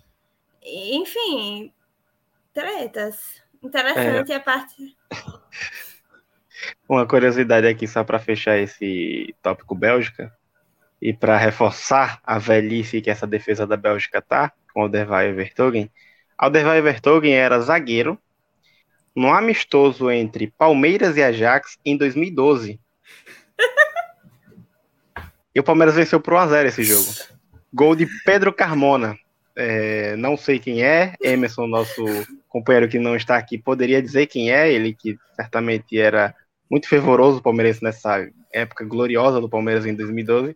E, enfim, tretas. Interessante é. a parte. [LAUGHS] Uma curiosidade aqui, só para fechar esse tópico Bélgica, e para reforçar a velhice que essa defesa da Bélgica tá, com o Alderweireld e Vertogen. Alderweireld Vertogen era zagueiro no amistoso entre Palmeiras e Ajax em 2012. E o Palmeiras venceu por 1x0 esse jogo. Gol de Pedro Carmona. É, não sei quem é. Emerson, nosso companheiro que não está aqui, poderia dizer quem é. Ele que certamente era muito fervoroso o Palmeiras nessa época gloriosa do Palmeiras em 2012.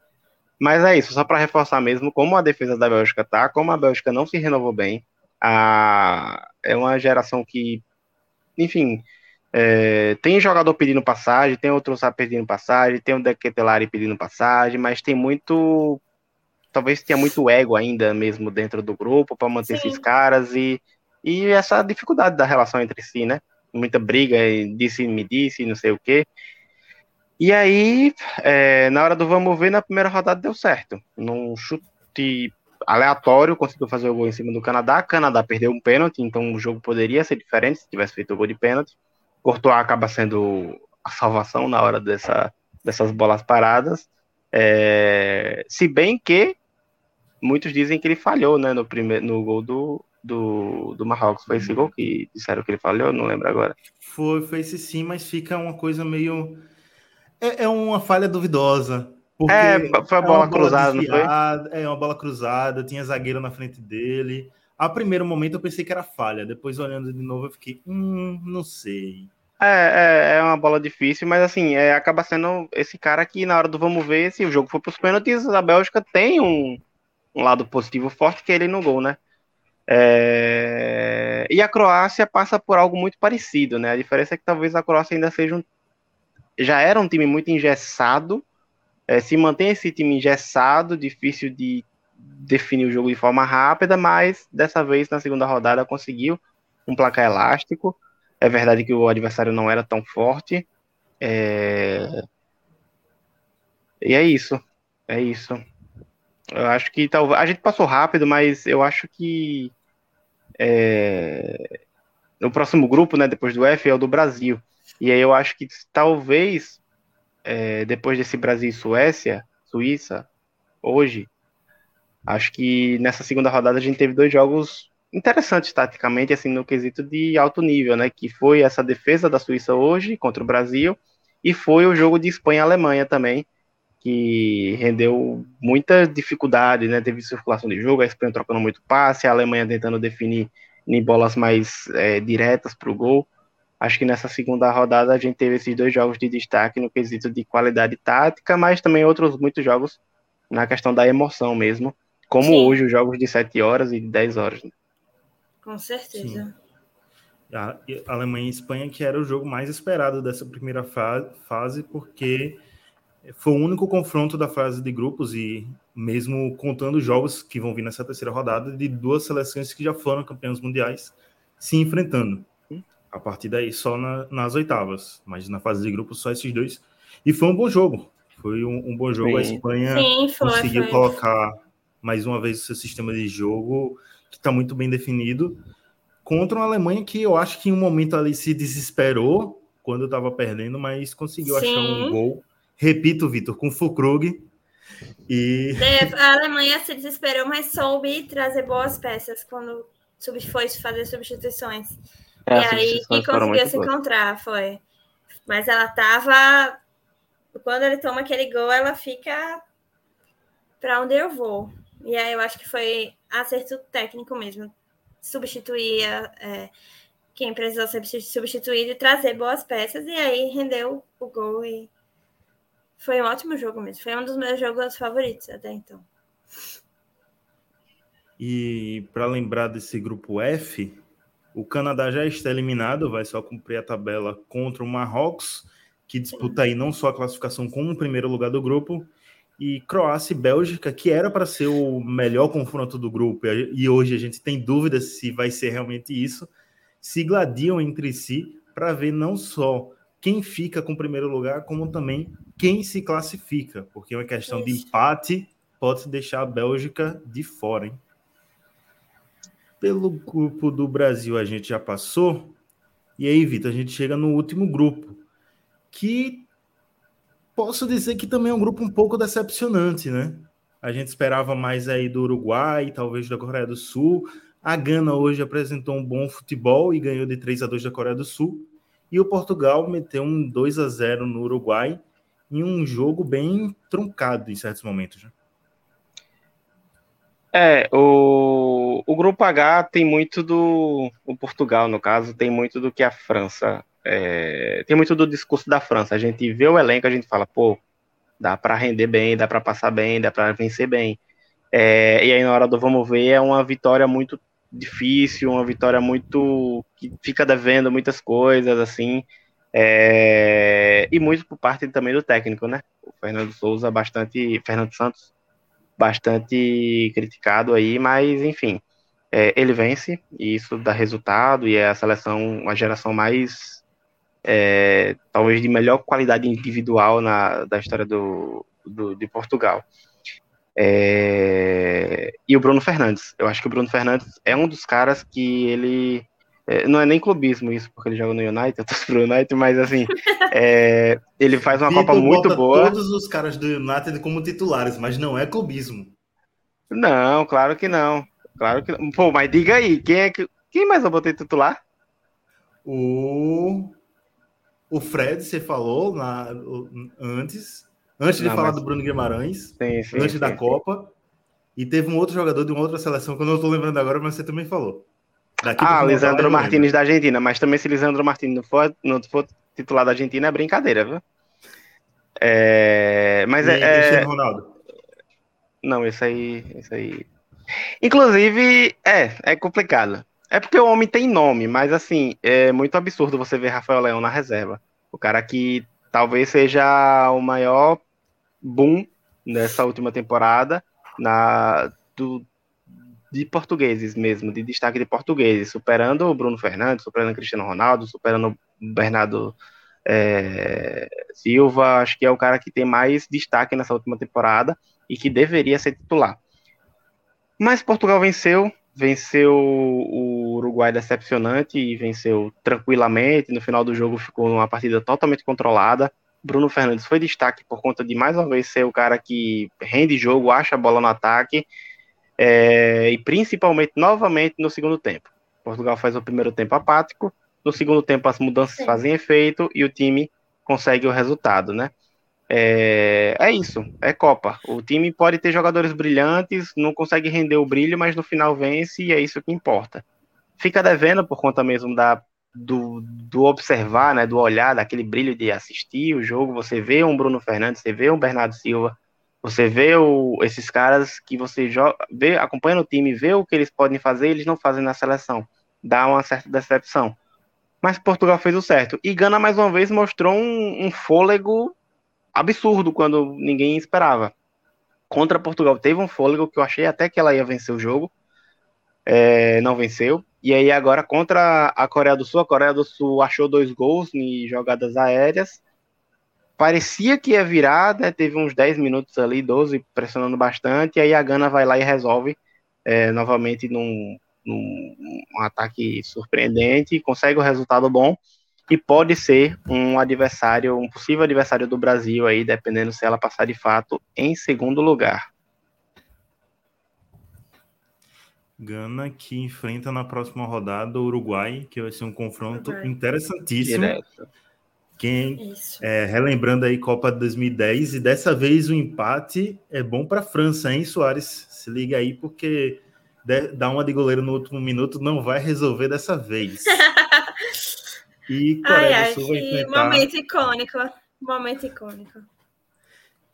Mas é isso, só para reforçar mesmo como a defesa da Bélgica tá, como a Bélgica não se renovou bem. A... É uma geração que, enfim, é, tem jogador pedindo passagem, tem outro Sá pedindo passagem, tem o Dequetelari pedindo passagem, mas tem muito. Talvez tenha muito ego ainda mesmo dentro do grupo para manter Sim. esses caras e, e essa dificuldade da relação entre si, né? Muita briga, disse, me disse, não sei o quê. E aí, é, na hora do vamos ver, na primeira rodada deu certo. Num chute aleatório, conseguiu fazer o gol em cima do Canadá. Canadá perdeu um pênalti, então o jogo poderia ser diferente se tivesse feito o gol de pênalti. Courtois acaba sendo a salvação na hora dessa, dessas bolas paradas. É, se bem que muitos dizem que ele falhou né, no, primeiro, no gol do, do, do Marrocos. Foi esse gol que disseram que ele falhou? Não lembro agora. Foi, foi esse sim, mas fica uma coisa meio. É, é uma falha duvidosa. É, foi a bola, é bola cruzada, desviada, não foi? É, uma bola cruzada, tinha zagueiro na frente dele. A primeiro momento eu pensei que era falha, depois olhando de novo eu fiquei, hum, não sei. É, é, é uma bola difícil, mas assim, é, acaba sendo esse cara que na hora do vamos ver, se o jogo for para os pênaltis, a Bélgica tem um, um lado positivo forte que é ele no gol, né? É... E a Croácia passa por algo muito parecido, né? A diferença é que talvez a Croácia ainda seja um... já era um time muito engessado, é, se mantém esse time engessado, difícil de definir o jogo de forma rápida, mas dessa vez na segunda rodada conseguiu um placar elástico. É verdade que o adversário não era tão forte. É... E é isso. É isso. Eu acho que talvez. A gente passou rápido, mas eu acho que. É... O próximo grupo, né, depois do F, é o do Brasil. E aí eu acho que talvez, é, depois desse Brasil e Suécia, Suíça, hoje, acho que nessa segunda rodada a gente teve dois jogos interessantes taticamente, assim, no quesito de alto nível, né? Que foi essa defesa da Suíça hoje contra o Brasil e foi o jogo de Espanha e Alemanha também, que rendeu muita dificuldade, né? Teve circulação de jogo, a Espanha trocando muito passe, a Alemanha tentando definir em bolas mais é, diretas para o gol. Acho que nessa segunda rodada a gente teve esses dois jogos de destaque no quesito de qualidade tática, mas também outros muitos jogos na questão da emoção mesmo, como Sim. hoje os jogos de 7 horas e de 10 horas. Né? Com certeza. A Alemanha e Espanha, que era o jogo mais esperado dessa primeira fase, porque foi o único confronto da fase de grupos e mesmo contando os jogos que vão vir nessa terceira rodada de duas seleções que já foram campeãs mundiais se enfrentando. A partir daí só na, nas oitavas, mas na fase de grupos só esses dois. E foi um bom jogo. Foi um, um bom jogo. Sim. A Espanha Sim, foi, conseguiu foi. colocar mais uma vez o seu sistema de jogo que está muito bem definido contra uma Alemanha que eu acho que em um momento ali se desesperou quando estava perdendo, mas conseguiu Sim. achar um gol. Repito, Vitor, com Fulkrug. E... É, a Alemanha se desesperou, mas soube trazer boas peças quando foi fazer substituições. É, e aí que conseguiu se encontrar, foi. Mas ela tava. Quando ele toma aquele gol, ela fica para onde eu vou. E aí eu acho que foi acerto técnico mesmo substituir é, quem precisou ser substituído e trazer boas peças, e aí rendeu o gol e foi um ótimo jogo mesmo. Foi um dos meus jogos favoritos até então. E para lembrar desse grupo F, o Canadá já está eliminado, vai só cumprir a tabela contra o Marrocos, que disputa aí não só a classificação como o primeiro lugar do grupo, e Croácia e Bélgica, que era para ser o melhor confronto do grupo, e hoje a gente tem dúvidas se vai ser realmente isso, se gladiam entre si para ver não só quem fica com o primeiro lugar, como também quem se classifica, porque é uma questão de empate pode deixar a Bélgica de fora. Hein? Pelo grupo do Brasil a gente já passou, e aí, Vitor, a gente chega no último grupo, que posso dizer que também é um grupo um pouco decepcionante, né? A gente esperava mais aí do Uruguai, talvez da Coreia do Sul. A Gana hoje apresentou um bom futebol e ganhou de 3 a 2 da Coreia do Sul. E o Portugal meteu um 2 a 0 no Uruguai em um jogo bem truncado em certos momentos. Né? É, o, o grupo H tem muito do. O Portugal, no caso, tem muito do que a França é, tem muito do discurso da França. A gente vê o elenco, a gente fala, pô, dá para render bem, dá para passar bem, dá para vencer bem. É, e aí na hora do vamos ver é uma vitória muito difícil, uma vitória muito que fica devendo muitas coisas assim. É, e muito por parte também do técnico, né? O Fernando Souza bastante, Fernando Santos bastante criticado aí, mas enfim, é, ele vence e isso dá resultado e é a seleção, a geração mais é, talvez de melhor qualidade individual na, da história do, do de Portugal. É, e o Bruno Fernandes. Eu acho que o Bruno Fernandes é um dos caras que ele. É, não é nem clubismo isso, porque ele joga no United, [LAUGHS] eu tô pro United, mas assim, é, ele faz uma Copa muito boa. todos os caras do United como titulares, mas não é clubismo. Não, claro que não. Claro que não. Pô, mas diga aí, quem é que. Quem mais eu botei titular? O o Fred, você falou na, antes, antes de não, falar mas... do Bruno Guimarães, sim, sim, antes sim, da Copa. E teve um outro jogador de uma outra seleção que eu não estou lembrando agora, mas você também falou. Ah, Lisandro Martinez da Argentina. Mas também se Lisandro Martinez não for, não for titular da Argentina, é brincadeira, viu? É... Mas e é. é... Ronaldo. Não, isso aí. Isso aí. Inclusive, é, é complicado. É porque o homem tem nome, mas assim, é muito absurdo você ver Rafael Leão na reserva. O cara que talvez seja o maior boom nessa última temporada na do, de portugueses mesmo, de destaque de portugueses, superando o Bruno Fernandes, superando o Cristiano Ronaldo, superando o Bernardo é, Silva. Acho que é o cara que tem mais destaque nessa última temporada e que deveria ser titular. Mas Portugal venceu, venceu o Uruguai decepcionante e venceu tranquilamente. No final do jogo ficou uma partida totalmente controlada. Bruno Fernandes foi destaque por conta de mais uma vez ser o cara que rende jogo, acha a bola no ataque é, e principalmente novamente no segundo tempo. Portugal faz o primeiro tempo apático, no segundo tempo as mudanças Sim. fazem efeito e o time consegue o resultado, né? É, é isso, é Copa. O time pode ter jogadores brilhantes, não consegue render o brilho, mas no final vence e é isso que importa. Fica devendo por conta mesmo da, do, do observar, né, do olhar, daquele brilho de assistir o jogo. Você vê um Bruno Fernandes, você vê um Bernardo Silva, você vê o, esses caras que você joga, vê, acompanha o time, vê o que eles podem fazer, eles não fazem na seleção. Dá uma certa decepção. Mas Portugal fez o certo. E Gana mais uma vez mostrou um, um fôlego absurdo quando ninguém esperava. Contra Portugal teve um fôlego que eu achei até que ela ia vencer o jogo, é, não venceu. E aí agora contra a Coreia do Sul, a Coreia do Sul achou dois gols em jogadas aéreas. Parecia que ia virar, né? teve uns 10 minutos ali, 12, pressionando bastante, e aí a Gana vai lá e resolve é, novamente num, num um ataque surpreendente, consegue o um resultado bom e pode ser um adversário, um possível adversário do Brasil aí, dependendo se ela passar de fato em segundo lugar. Gana que enfrenta na próxima rodada o Uruguai, que vai ser um confronto Uruguai. interessantíssimo. Direto. Quem é, relembrando aí Copa de 2010 e dessa vez o empate é bom para a França, hein, Soares? Se liga aí porque dar uma de goleiro no último minuto não vai resolver dessa vez. [LAUGHS] E Coreia ai, do Sul vai enfrentar... momento icônico, momento icônico.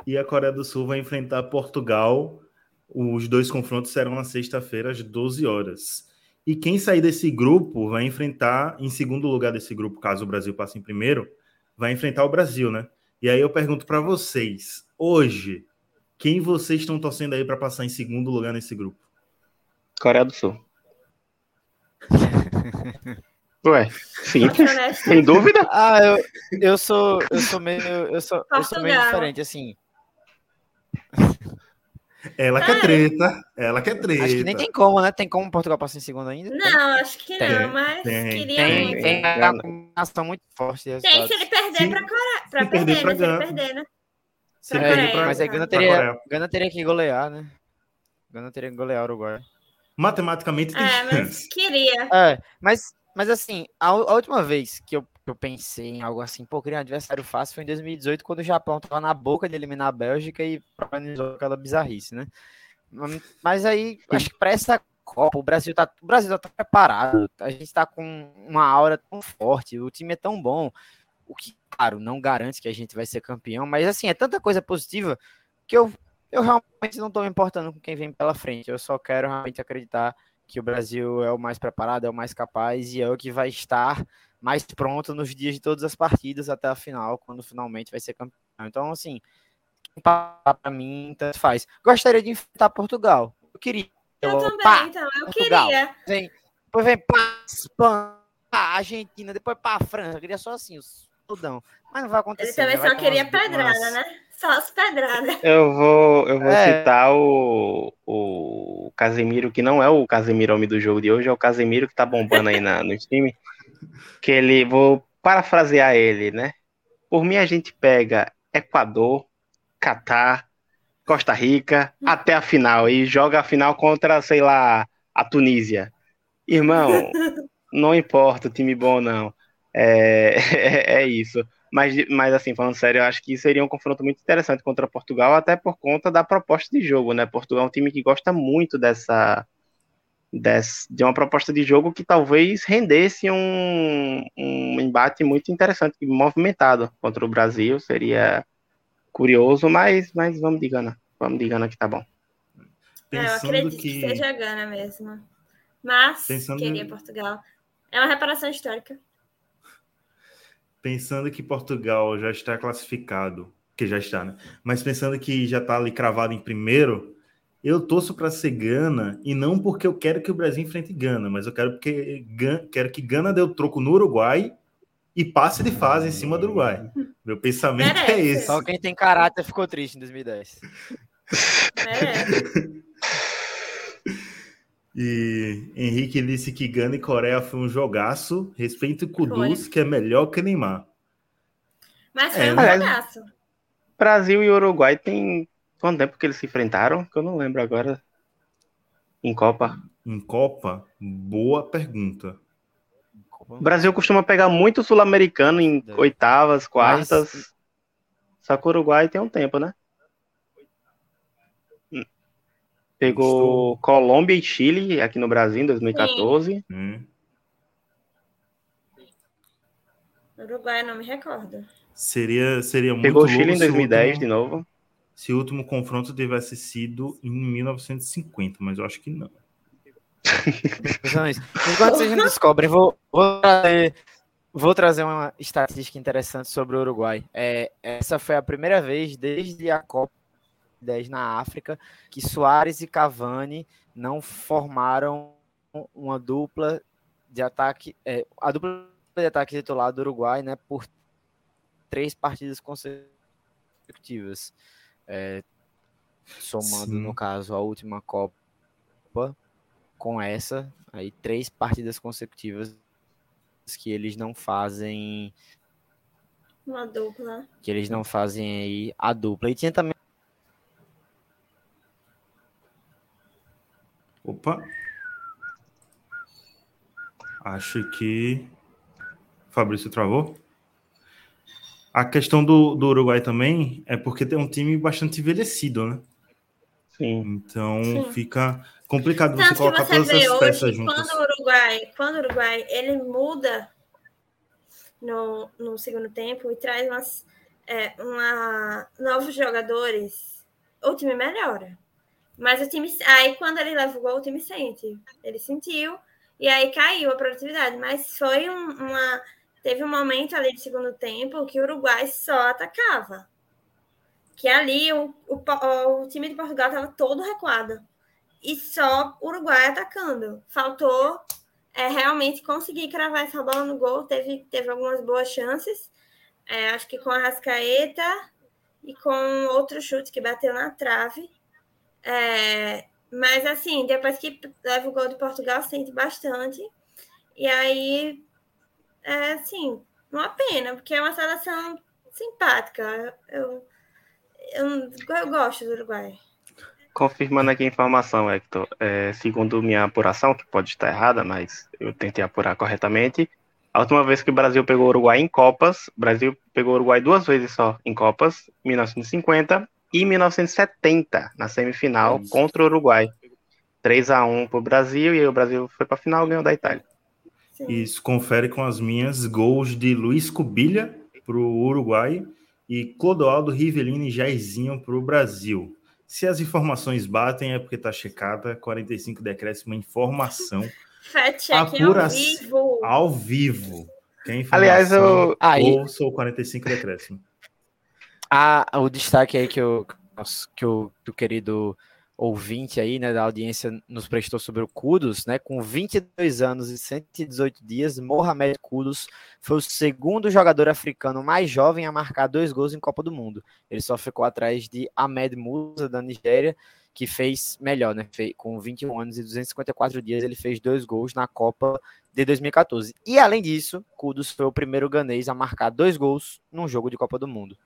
E a Coreia do Sul vai enfrentar Portugal. Os dois confrontos serão na sexta-feira às 12 horas. E quem sair desse grupo vai enfrentar, em segundo lugar desse grupo, caso o Brasil passe em primeiro, vai enfrentar o Brasil, né? E aí eu pergunto para vocês, hoje, quem vocês estão torcendo aí para passar em segundo lugar nesse grupo? Coreia do Sul. [LAUGHS] Ué, sim. Sem dúvida? Ah, eu, eu sou eu sou meio eu sou, eu sou meio diferente assim. Ela quer treta, ela quer treta. Acho que nem tem como, né? Tem como Portugal passar em segundo ainda? Não, acho que tem. não, mas tem, queria tem, muito. Tem uma combinação muito forte. Tem se ele perder para Coreia, para perder, perder, pra né? se ele perder, né? Se é, pra, mas aí Gana teria, Gana teria que golear, né? Gana teria que golear o Uruguai. Matematicamente tem é, chance. Mas queria. É, mas mas assim, a, a última vez que eu, eu, pensei em algo assim, pô, queria um adversário fácil foi em 2018, quando o Japão tava na boca de eliminar a Bélgica e organizou aquela bizarrice, né? Mas aí, acho que para essa Copa, o Brasil tá, o Brasil tá preparado, a gente tá com uma aura tão forte, o time é tão bom, o que, claro, não garante que a gente vai ser campeão, mas assim, é tanta coisa positiva que eu, eu realmente não tô me importando com quem vem pela frente, eu só quero realmente acreditar que o Brasil é o mais preparado, é o mais capaz e é o que vai estar mais pronto nos dias de todas as partidas até a final, quando finalmente vai ser campeão. Então, assim, para mim, tanto faz. Gostaria de enfrentar Portugal. Eu queria. Eu, eu também, pá, então, eu Portugal. queria. Vem, depois vem para Espanha, Argentina, depois para França. Eu queria só assim, o Sudão. Mas não vai acontecer. Ele também né? só queria pedrada, né? Só as pedradas. [LAUGHS] Eu vou, eu vou é. citar o, o Casemiro, que não é o Casemiro homem do jogo de hoje, é o Casemiro que tá bombando aí na, no time. Que ele, vou parafrasear ele, né? Por mim, a gente pega Equador, Catar, Costa Rica, até a final, e joga a final contra, sei lá, a Tunísia. Irmão, [LAUGHS] não importa o time bom, não. É, é, [LAUGHS] é isso. Mas, mas assim, falando sério, eu acho que seria um confronto muito interessante contra Portugal, até por conta da proposta de jogo, né? Portugal é um time que gosta muito dessa, dessa de uma proposta de jogo que talvez rendesse um, um embate muito interessante, movimentado contra o Brasil. Seria curioso, mas, mas vamos de Gana. Vamos de Gana que tá bom. É, eu acredito que... que seja Gana mesmo. Mas Pensando... queria Portugal. É uma reparação histórica pensando que Portugal já está classificado, que já está, né? Mas pensando que já está ali cravado em primeiro, eu torço para ser Gana e não porque eu quero que o Brasil enfrente Gana, mas eu quero porque quero que Gana dê o troco no Uruguai e passe de fase em cima do Uruguai. Meu pensamento é esse. Só quem tem caráter ficou triste em 2010. É. E Henrique disse que Gana e Coreia foi um jogaço. Respeito o Kudus, que é melhor que Neymar. Mas foi é, um né? jogaço. Brasil e Uruguai tem quanto tempo que eles se enfrentaram? Que eu não lembro agora. Em Copa. Em Copa? Boa pergunta. O Brasil costuma pegar muito sul-americano em oitavas, quartas. Mas... Só que o Uruguai tem um tempo, né? Pegou Estou... Colômbia e Chile aqui no Brasil em 2014. Hum. Uruguai, não me recordo. Seria, seria muito Pegou o Chile em 2010 último, de novo. Se o último confronto tivesse sido em 1950, mas eu acho que não. Enquanto vocês não descobrem, vou, vou trazer Vou trazer uma estatística interessante sobre o Uruguai. É, essa foi a primeira vez desde a Copa 10 na África que Soares e Cavani não formaram uma dupla de ataque, é, a dupla de ataque titular do Uruguai, né, por três partidas consecutivas, é, somando Sim. no caso a última Copa com essa, aí três partidas consecutivas que eles não fazem uma dupla, que eles não fazem aí a dupla. E tinha também Opa. Acho que. Fabrício travou. A questão do, do Uruguai também é porque tem um time bastante envelhecido, né? Sim. Então Sim. fica complicado Tanto você colocar você todas as peças juntas. Quando o Uruguai, quando o Uruguai ele muda no, no segundo tempo e traz umas, é, uma, novos jogadores, o time melhora. Mas o time. Aí quando ele leva o gol, o time sente. Ele sentiu e aí caiu a produtividade. Mas foi um, uma. Teve um momento ali de segundo tempo que o Uruguai só atacava. Que ali o, o, o time de Portugal estava todo recuado. E só o Uruguai atacando. Faltou é, realmente conseguir cravar essa bola no gol. Teve, teve algumas boas chances. É, acho que com a Rascaeta e com outro chute que bateu na trave. É, mas assim, depois que leva o gol de Portugal, sente bastante. E aí, é assim, uma pena, porque é uma seleção simpática. Eu, eu, eu gosto do Uruguai. Confirmando aqui a informação, Hector, é, segundo minha apuração, que pode estar errada, mas eu tentei apurar corretamente, a última vez que o Brasil pegou o Uruguai em Copas, Brasil pegou o Uruguai duas vezes só em Copas, 1950 e 1970, na semifinal, contra o Uruguai. 3 a 1 para o Brasil, e aí o Brasil foi para a final ganhou da Itália. Isso confere com as minhas gols de Luiz Cubilha para o Uruguai e Clodoaldo Rivelino e Jairzinho para o Brasil. Se as informações batem, é porque está checada. 45 decréscimo informação. Fact ao vivo. Ao vivo. Quem Aliás, eu. Aí... sou 45 decréscimo. Ah, o destaque aí que, eu, que, o, que o querido ouvinte aí, né, da audiência nos prestou sobre o Kudos, né, com 22 anos e 118 dias, Mohamed Kudos foi o segundo jogador africano mais jovem a marcar dois gols em Copa do Mundo. Ele só ficou atrás de Ahmed Musa, da Nigéria, que fez melhor, né, com 21 anos e 254 dias, ele fez dois gols na Copa de 2014. E além disso, Kudos foi o primeiro ganês a marcar dois gols num jogo de Copa do Mundo.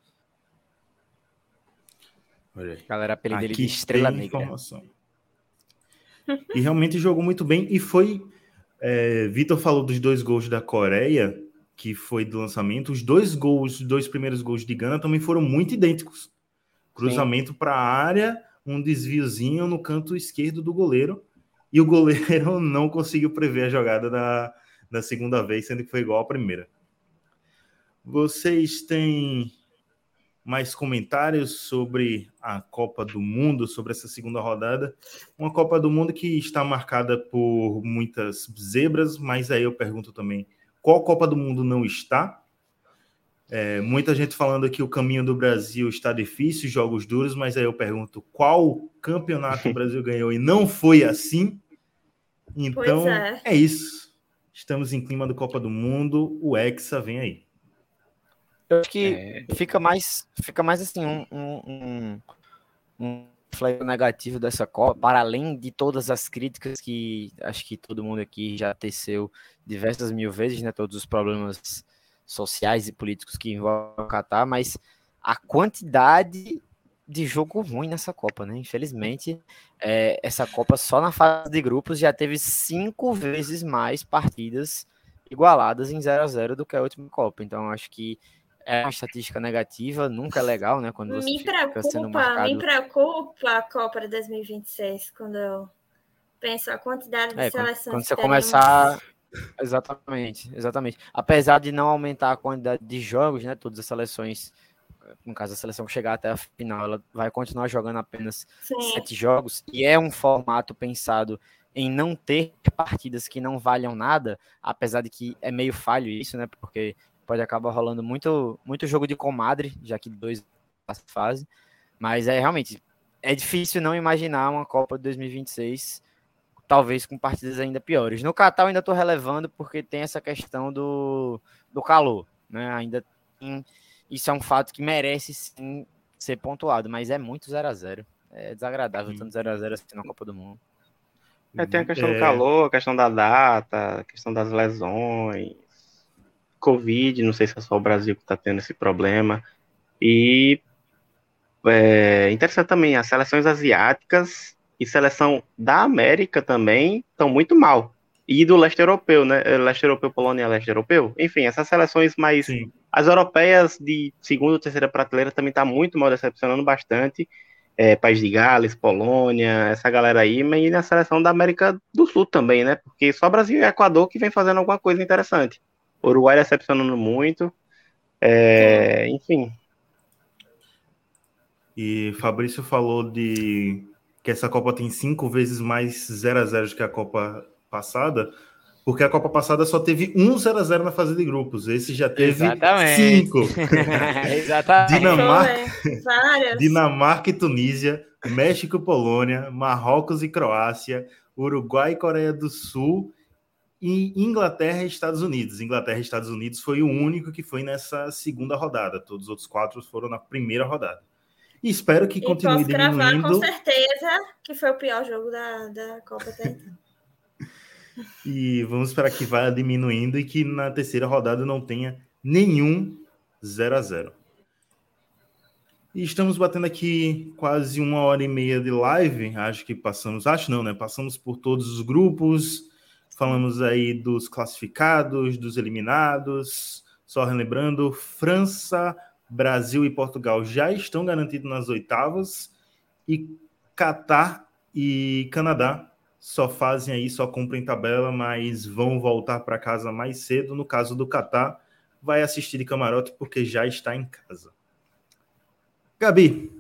Olha Galera, apelido dele de Estrela Negra. Informação. E realmente jogou muito bem. E foi. É, Vitor falou dos dois gols da Coreia, que foi do lançamento. Os dois gols, os dois primeiros gols de Gana também foram muito idênticos. Cruzamento para a área, um desviozinho no canto esquerdo do goleiro. E o goleiro [LAUGHS] não conseguiu prever a jogada da, da segunda vez, sendo que foi igual à primeira. Vocês têm mais comentários sobre a Copa do Mundo, sobre essa segunda rodada. Uma Copa do Mundo que está marcada por muitas zebras, mas aí eu pergunto também: qual Copa do Mundo não está? É, muita gente falando que o caminho do Brasil está difícil, jogos duros, mas aí eu pergunto: qual campeonato o [LAUGHS] Brasil ganhou e não foi assim? Então é. é isso. Estamos em clima do Copa do Mundo, o Hexa vem aí. Eu acho que é... fica mais fica mais assim um, um, um, um negativo dessa Copa, para além de todas as críticas que acho que todo mundo aqui já teceu diversas mil vezes, né? Todos os problemas sociais e políticos que envolvem o Qatar, mas a quantidade de jogo ruim nessa Copa, né? Infelizmente, é, essa Copa só na fase de grupos já teve cinco vezes mais partidas igualadas em 0 a 0 do que a última Copa. Então, acho que é uma estatística negativa, nunca é [LAUGHS] legal, né? Quando você me preocupa, sendo marcado... me preocupa a Copa de 2026, quando eu penso a quantidade de é, seleções. Quando, você começar. Exatamente, exatamente. Apesar de não aumentar a quantidade de jogos, né? Todas as seleções, no caso a seleção que chegar até a final, ela vai continuar jogando apenas Sim. sete jogos, e é um formato pensado em não ter partidas que não valham nada, apesar de que é meio falho isso, né? Porque pode acabar rolando muito, muito jogo de comadre, já que dois fase. Mas é realmente é difícil não imaginar uma Copa de 2026, talvez com partidas ainda piores. No Catar ainda estou relevando porque tem essa questão do, do calor, né? Ainda tem, isso é um fato que merece sim ser pontuado, mas é muito 0 a 0 É desagradável sim. tanto 0 a 0 assim na Copa do Mundo. É, tem a questão é... do calor, a questão da data, a questão das lesões, Covid, não sei se é só o Brasil que está tendo esse problema. E é, interessante também, as seleções asiáticas e seleção da América também estão muito mal. E do leste europeu, né? É, leste europeu, Polônia, leste europeu. Enfim, essas seleções mais. Sim. As europeias de segunda ou terceira prateleira também tá muito mal, decepcionando bastante. É, País de Gales, Polônia, essa galera aí, mas e na seleção da América do Sul também, né? Porque só Brasil e Equador que vem fazendo alguma coisa interessante. Uruguai decepcionando muito. É, enfim, e Fabrício falou de que essa Copa tem cinco vezes mais 0 a 0 que a Copa passada, porque a Copa passada só teve um 0 a 0 na fase de grupos. Esse já teve Exatamente. cinco. [LAUGHS] [LAUGHS] Exatamente. Dinamarca, Dinamarca e Tunísia, México e Polônia, Marrocos e Croácia, Uruguai e Coreia do Sul e Inglaterra e Estados Unidos. Inglaterra e Estados Unidos foi o único que foi nessa segunda rodada. Todos os outros quatro foram na primeira rodada. E espero que e continue posso diminuindo. com certeza que foi o pior jogo da, da Copa até então. [LAUGHS] e vamos esperar que vá diminuindo e que na terceira rodada não tenha nenhum 0 a 0 E estamos batendo aqui quase uma hora e meia de live. Acho que passamos, acho não, né? Passamos por todos os grupos, falamos aí dos classificados, dos eliminados. Só relembrando, França, Brasil e Portugal já estão garantidos nas oitavas e Catar e Canadá só fazem aí, só cumprem tabela, mas vão voltar para casa mais cedo. No caso do Catar, vai assistir de camarote porque já está em casa. Gabi,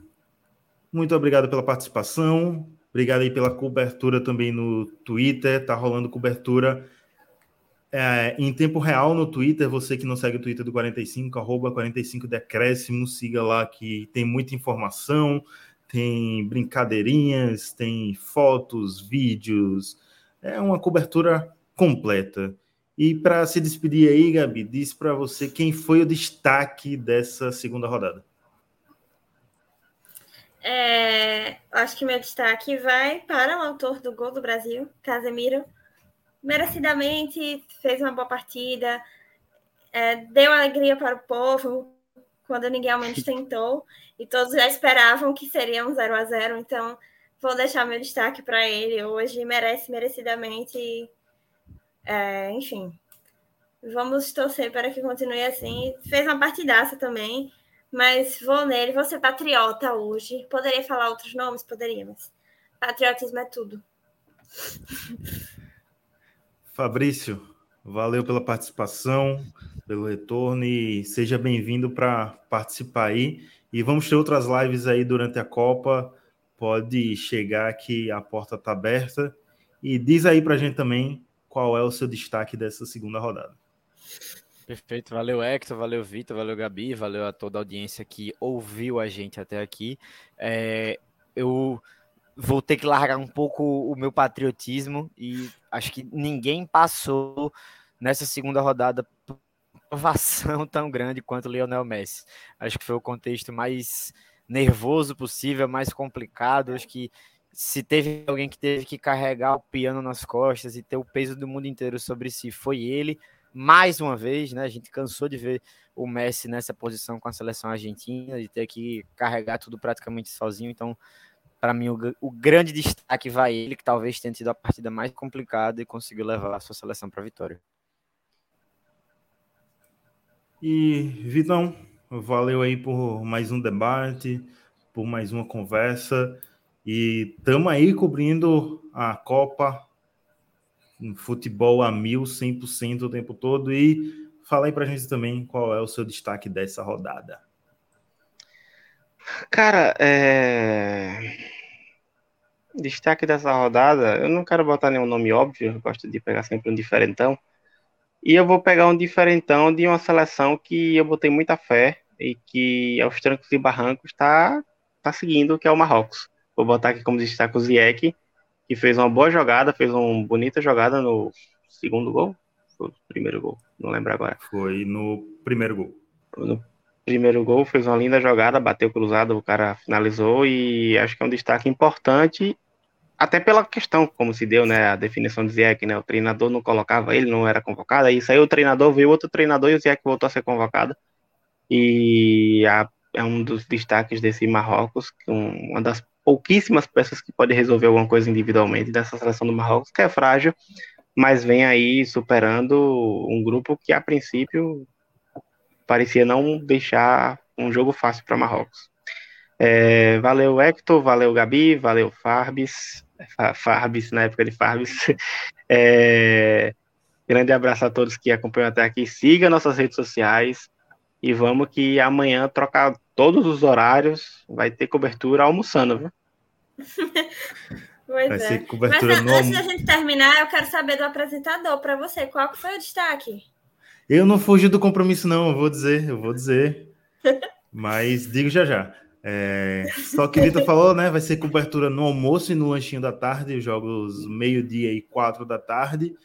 muito obrigado pela participação. Obrigado aí pela cobertura também no Twitter. Tá rolando cobertura é, em tempo real no Twitter, você que não segue o Twitter do 45, arroba 45 decréscimo, siga lá que tem muita informação, tem brincadeirinhas, tem fotos, vídeos, é uma cobertura completa. E para se despedir aí, Gabi, diz para você quem foi o destaque dessa segunda rodada. É, acho que meu destaque vai para o autor do gol do Brasil, Casemiro. Merecidamente fez uma boa partida, é, deu alegria para o povo quando ninguém ao menos [LAUGHS] tentou, e todos já esperavam que seria um 0 a 0 então vou deixar meu destaque para ele hoje, merece merecidamente, é, enfim, vamos torcer para que continue assim, fez uma partidaça também, mas vou nele, vou ser patriota hoje, poderia falar outros nomes? Poderia, mas patriotismo é tudo. Fabrício, valeu pela participação, pelo retorno e seja bem-vindo para participar aí. E vamos ter outras lives aí durante a Copa. Pode chegar que a porta está aberta. E diz aí para a gente também qual é o seu destaque dessa segunda rodada. Perfeito, valeu Hector, valeu Vitor, valeu Gabi, valeu a toda a audiência que ouviu a gente até aqui. É, eu vou ter que largar um pouco o meu patriotismo e acho que ninguém passou nessa segunda rodada provação [LAUGHS] tão grande quanto o Lionel Messi. Acho que foi o contexto mais nervoso possível, mais complicado. Acho que se teve alguém que teve que carregar o piano nas costas e ter o peso do mundo inteiro sobre si, foi ele. Mais uma vez, né? A gente cansou de ver o Messi nessa posição com a seleção argentina, de ter que carregar tudo praticamente sozinho. Então, para mim, o, o, grande destaque vai ele, que talvez tenha tido a partida mais complicada e conseguiu levar a sua seleção para a vitória. E, Vitão, valeu aí por mais um debate, por mais uma conversa. E estamos aí cobrindo a Copa, futebol a mil, 100% o tempo todo. E fala aí para a gente também qual é o seu destaque dessa rodada. Cara, é Destaque dessa rodada, eu não quero botar nenhum nome óbvio, eu gosto de pegar sempre um diferentão. E eu vou pegar um diferentão de uma seleção que eu botei muita fé e que aos trancos e barrancos está tá seguindo, que é o Marrocos. Vou botar aqui como destaque o Ziyech, que fez uma boa jogada, fez uma bonita jogada no segundo gol. Foi o primeiro gol, não lembro agora. Foi no primeiro gol. No primeiro gol, fez uma linda jogada, bateu cruzado, o cara finalizou e acho que é um destaque importante até pela questão como se deu, né, a definição de Ziyech, né, o treinador não colocava ele, não era convocado, aí saiu o treinador, veio outro treinador e o Ziyech voltou a ser convocado, e a, é um dos destaques desse Marrocos, uma das pouquíssimas peças que pode resolver alguma coisa individualmente dessa seleção do Marrocos, que é frágil, mas vem aí superando um grupo que a princípio parecia não deixar um jogo fácil para Marrocos. É, valeu Hector, valeu Gabi, valeu Farbis, Farbis, na época de Farbis. [LAUGHS] É, grande abraço a todos que acompanham até aqui. Siga nossas redes sociais e vamos que amanhã trocar todos os horários. Vai ter cobertura almoçando, viu? [LAUGHS] Pois vai é. ser cobertura Mas antes da gente terminar, eu quero saber do apresentador para você. Qual que foi o destaque? Eu não fugi do compromisso, não. Eu vou dizer, eu vou dizer. [LAUGHS] Mas digo já já. É, só que o Vitor falou, né? Vai ser cobertura no almoço e no lanchinho da tarde, jogos meio-dia e quatro da tarde.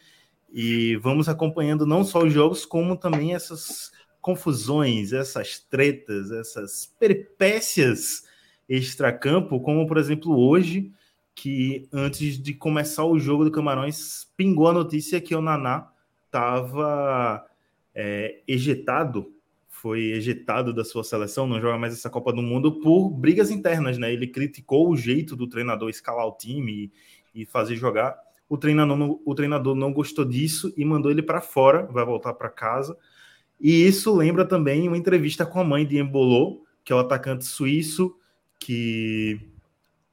E vamos acompanhando não só os jogos, como também essas confusões, essas tretas, essas peripécias extracampo, como por exemplo hoje, que antes de começar o jogo do Camarões, pingou a notícia que o Naná estava é, ejetado foi ejetado da sua seleção, não joga mais essa Copa do Mundo por brigas internas, né? Ele criticou o jeito do treinador escalar o time e, e fazer jogar. O treinador, não, o treinador não gostou disso e mandou ele para fora, vai voltar para casa. E isso lembra também uma entrevista com a mãe de Embolô, que é o atacante suíço, que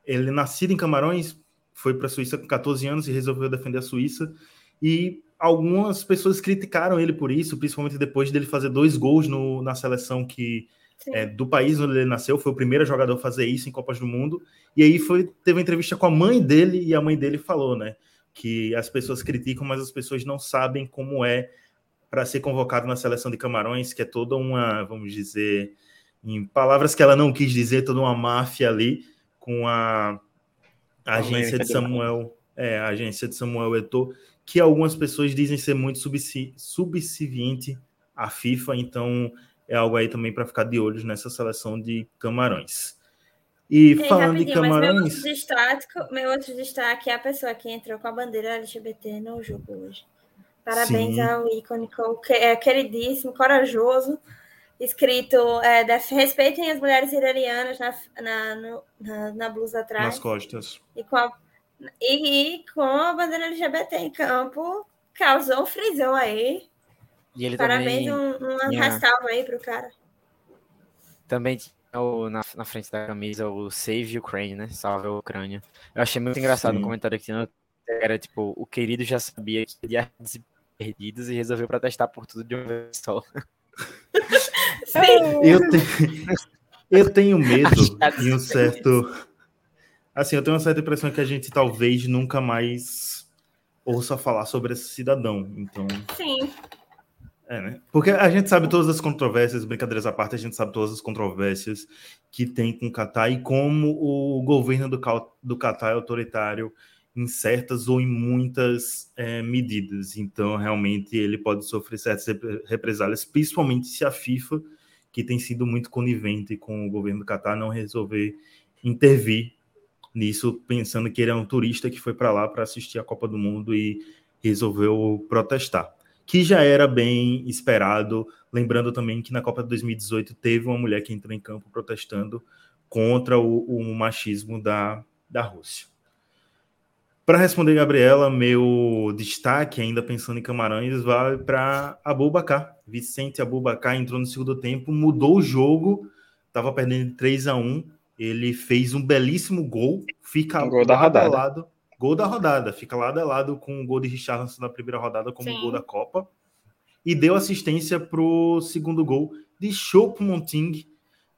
ele nascido em Camarões, foi para a Suíça com 14 anos e resolveu defender a Suíça. E algumas pessoas criticaram ele por isso, principalmente depois dele fazer dois gols no, na seleção que é, do país onde ele nasceu, foi o primeiro jogador a fazer isso em Copas do Mundo. E aí foi teve uma entrevista com a mãe dele e a mãe dele falou, né, que as pessoas criticam, mas as pessoas não sabem como é para ser convocado na seleção de Camarões, que é toda uma, vamos dizer, em palavras que ela não quis dizer, toda uma máfia ali com a, a agência de Samuel, é, a agência de Samuel Eto'o, que algumas pessoas dizem ser muito subserviente à FIFA, então é algo aí também para ficar de olhos nessa seleção de Camarões. E Ei, falando de Camarões. Meu outro, destaque, meu outro destaque é a pessoa que entrou com a bandeira LGBT no jogo hoje. Parabéns Sim. ao icônico, é, queridíssimo, corajoso, escrito é, respeitem as mulheres iranianas na, na, na, na blusa atrás. Nas costas. E com a e com a bandeira LGBT em campo, causou um frisão aí. E ele Parabéns, também... um, um tinha... ressalva aí pro cara. Também tinha o, na, na frente da camisa o Save Ukraine, né? Salve a Ucrânia. Eu achei muito engraçado Sim. o comentário que era tipo, o querido já sabia que ia perdidos e resolveu protestar por tudo de uma vez só. [LAUGHS] eu, tenho, eu tenho medo em um certo Assim, eu tenho uma certa impressão que a gente talvez nunca mais ouça falar sobre esse cidadão. Então. Sim. É, né? Porque a gente sabe todas as controvérsias, brincadeiras à parte, a gente sabe todas as controvérsias que tem com o Catar e como o governo do, do Catar é autoritário em certas ou em muitas é, medidas. Então, realmente, ele pode sofrer certas represálias, principalmente se a FIFA, que tem sido muito conivente com o governo do Catar, não resolver intervir nisso, pensando que ele é um turista que foi para lá para assistir a Copa do Mundo e resolveu protestar. Que já era bem esperado, lembrando também que na Copa de 2018 teve uma mulher que entrou em campo protestando contra o, o machismo da, da Rússia. Para responder, Gabriela, meu destaque, ainda pensando em Camarões, vai para Abubacar. Vicente Abubacar entrou no segundo tempo, mudou o jogo, estava perdendo 3 a 1 ele fez um belíssimo gol, fica um gol da rodada. lado, gol da rodada, fica lado a lado com o gol de Richardson na primeira rodada como Sim. gol da Copa e deu assistência para o segundo gol de Choupo-Moting,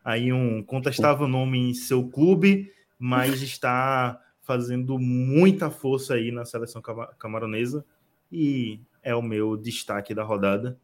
aí um contestável nome em seu clube, mas está fazendo muita força aí na seleção camaronesa e é o meu destaque da rodada.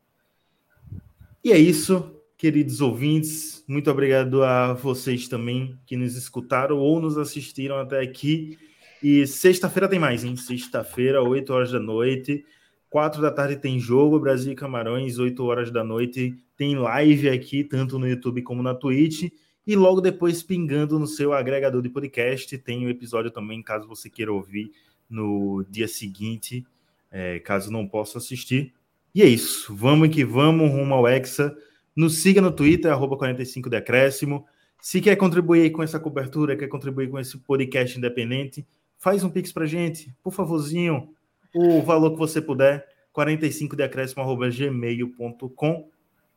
E é isso, queridos ouvintes. Muito obrigado a vocês também que nos escutaram ou nos assistiram até aqui. E sexta-feira tem mais, hein? Sexta-feira, 8 horas da noite. 4 da tarde tem jogo, Brasil e Camarões, 8 horas da noite. Tem live aqui, tanto no YouTube como na Twitch. E logo depois, pingando no seu agregador de podcast, tem o episódio também, caso você queira ouvir no dia seguinte, é, caso não possa assistir. E é isso. Vamos que vamos rumo ao Hexa. Nos siga no Twitter, arroba 45 Decréscimo. Se quer contribuir com essa cobertura, quer contribuir com esse podcast independente, faz um pix pra gente, por favorzinho. O valor que você puder, 45decréscimo.gmail.com.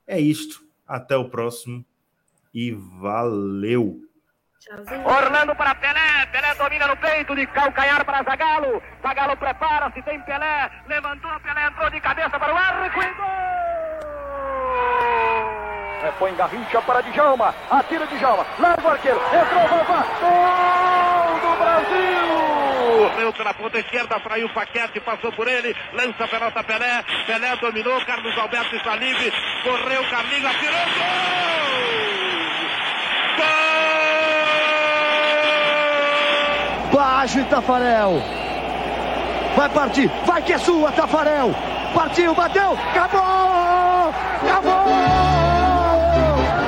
É isto. Até o próximo e valeu! Orlando para Pelé, Pelé domina no peito de calcanhar para Zagalo. Zagalo prepara-se, tem Pelé, levantou, Pelé entrou de cabeça para o arco e gol! Repõe Garrincha para Djalma, atira Djalma, larga o arqueiro, entrou, Vavá, gol do Brasil! Correu pela ponta esquerda, fraiu o Paquete, passou por ele, lança a pelota Pelé, Pelé dominou, Carlos Alberto e Salive, correu, Carlinhos, atirou, gol! Baixo Tafarel. Vai partir, vai que é sua, Tafarel. Partiu, bateu, acabou! Acabou!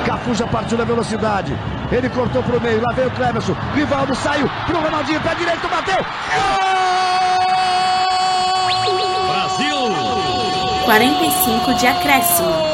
Cafu já partiu na velocidade. Ele cortou pro meio, lá veio o Clemerson. Rivaldo saiu pro Ronaldinho, pé direito, bateu. Gol! Brasil! 45 de acréscimo.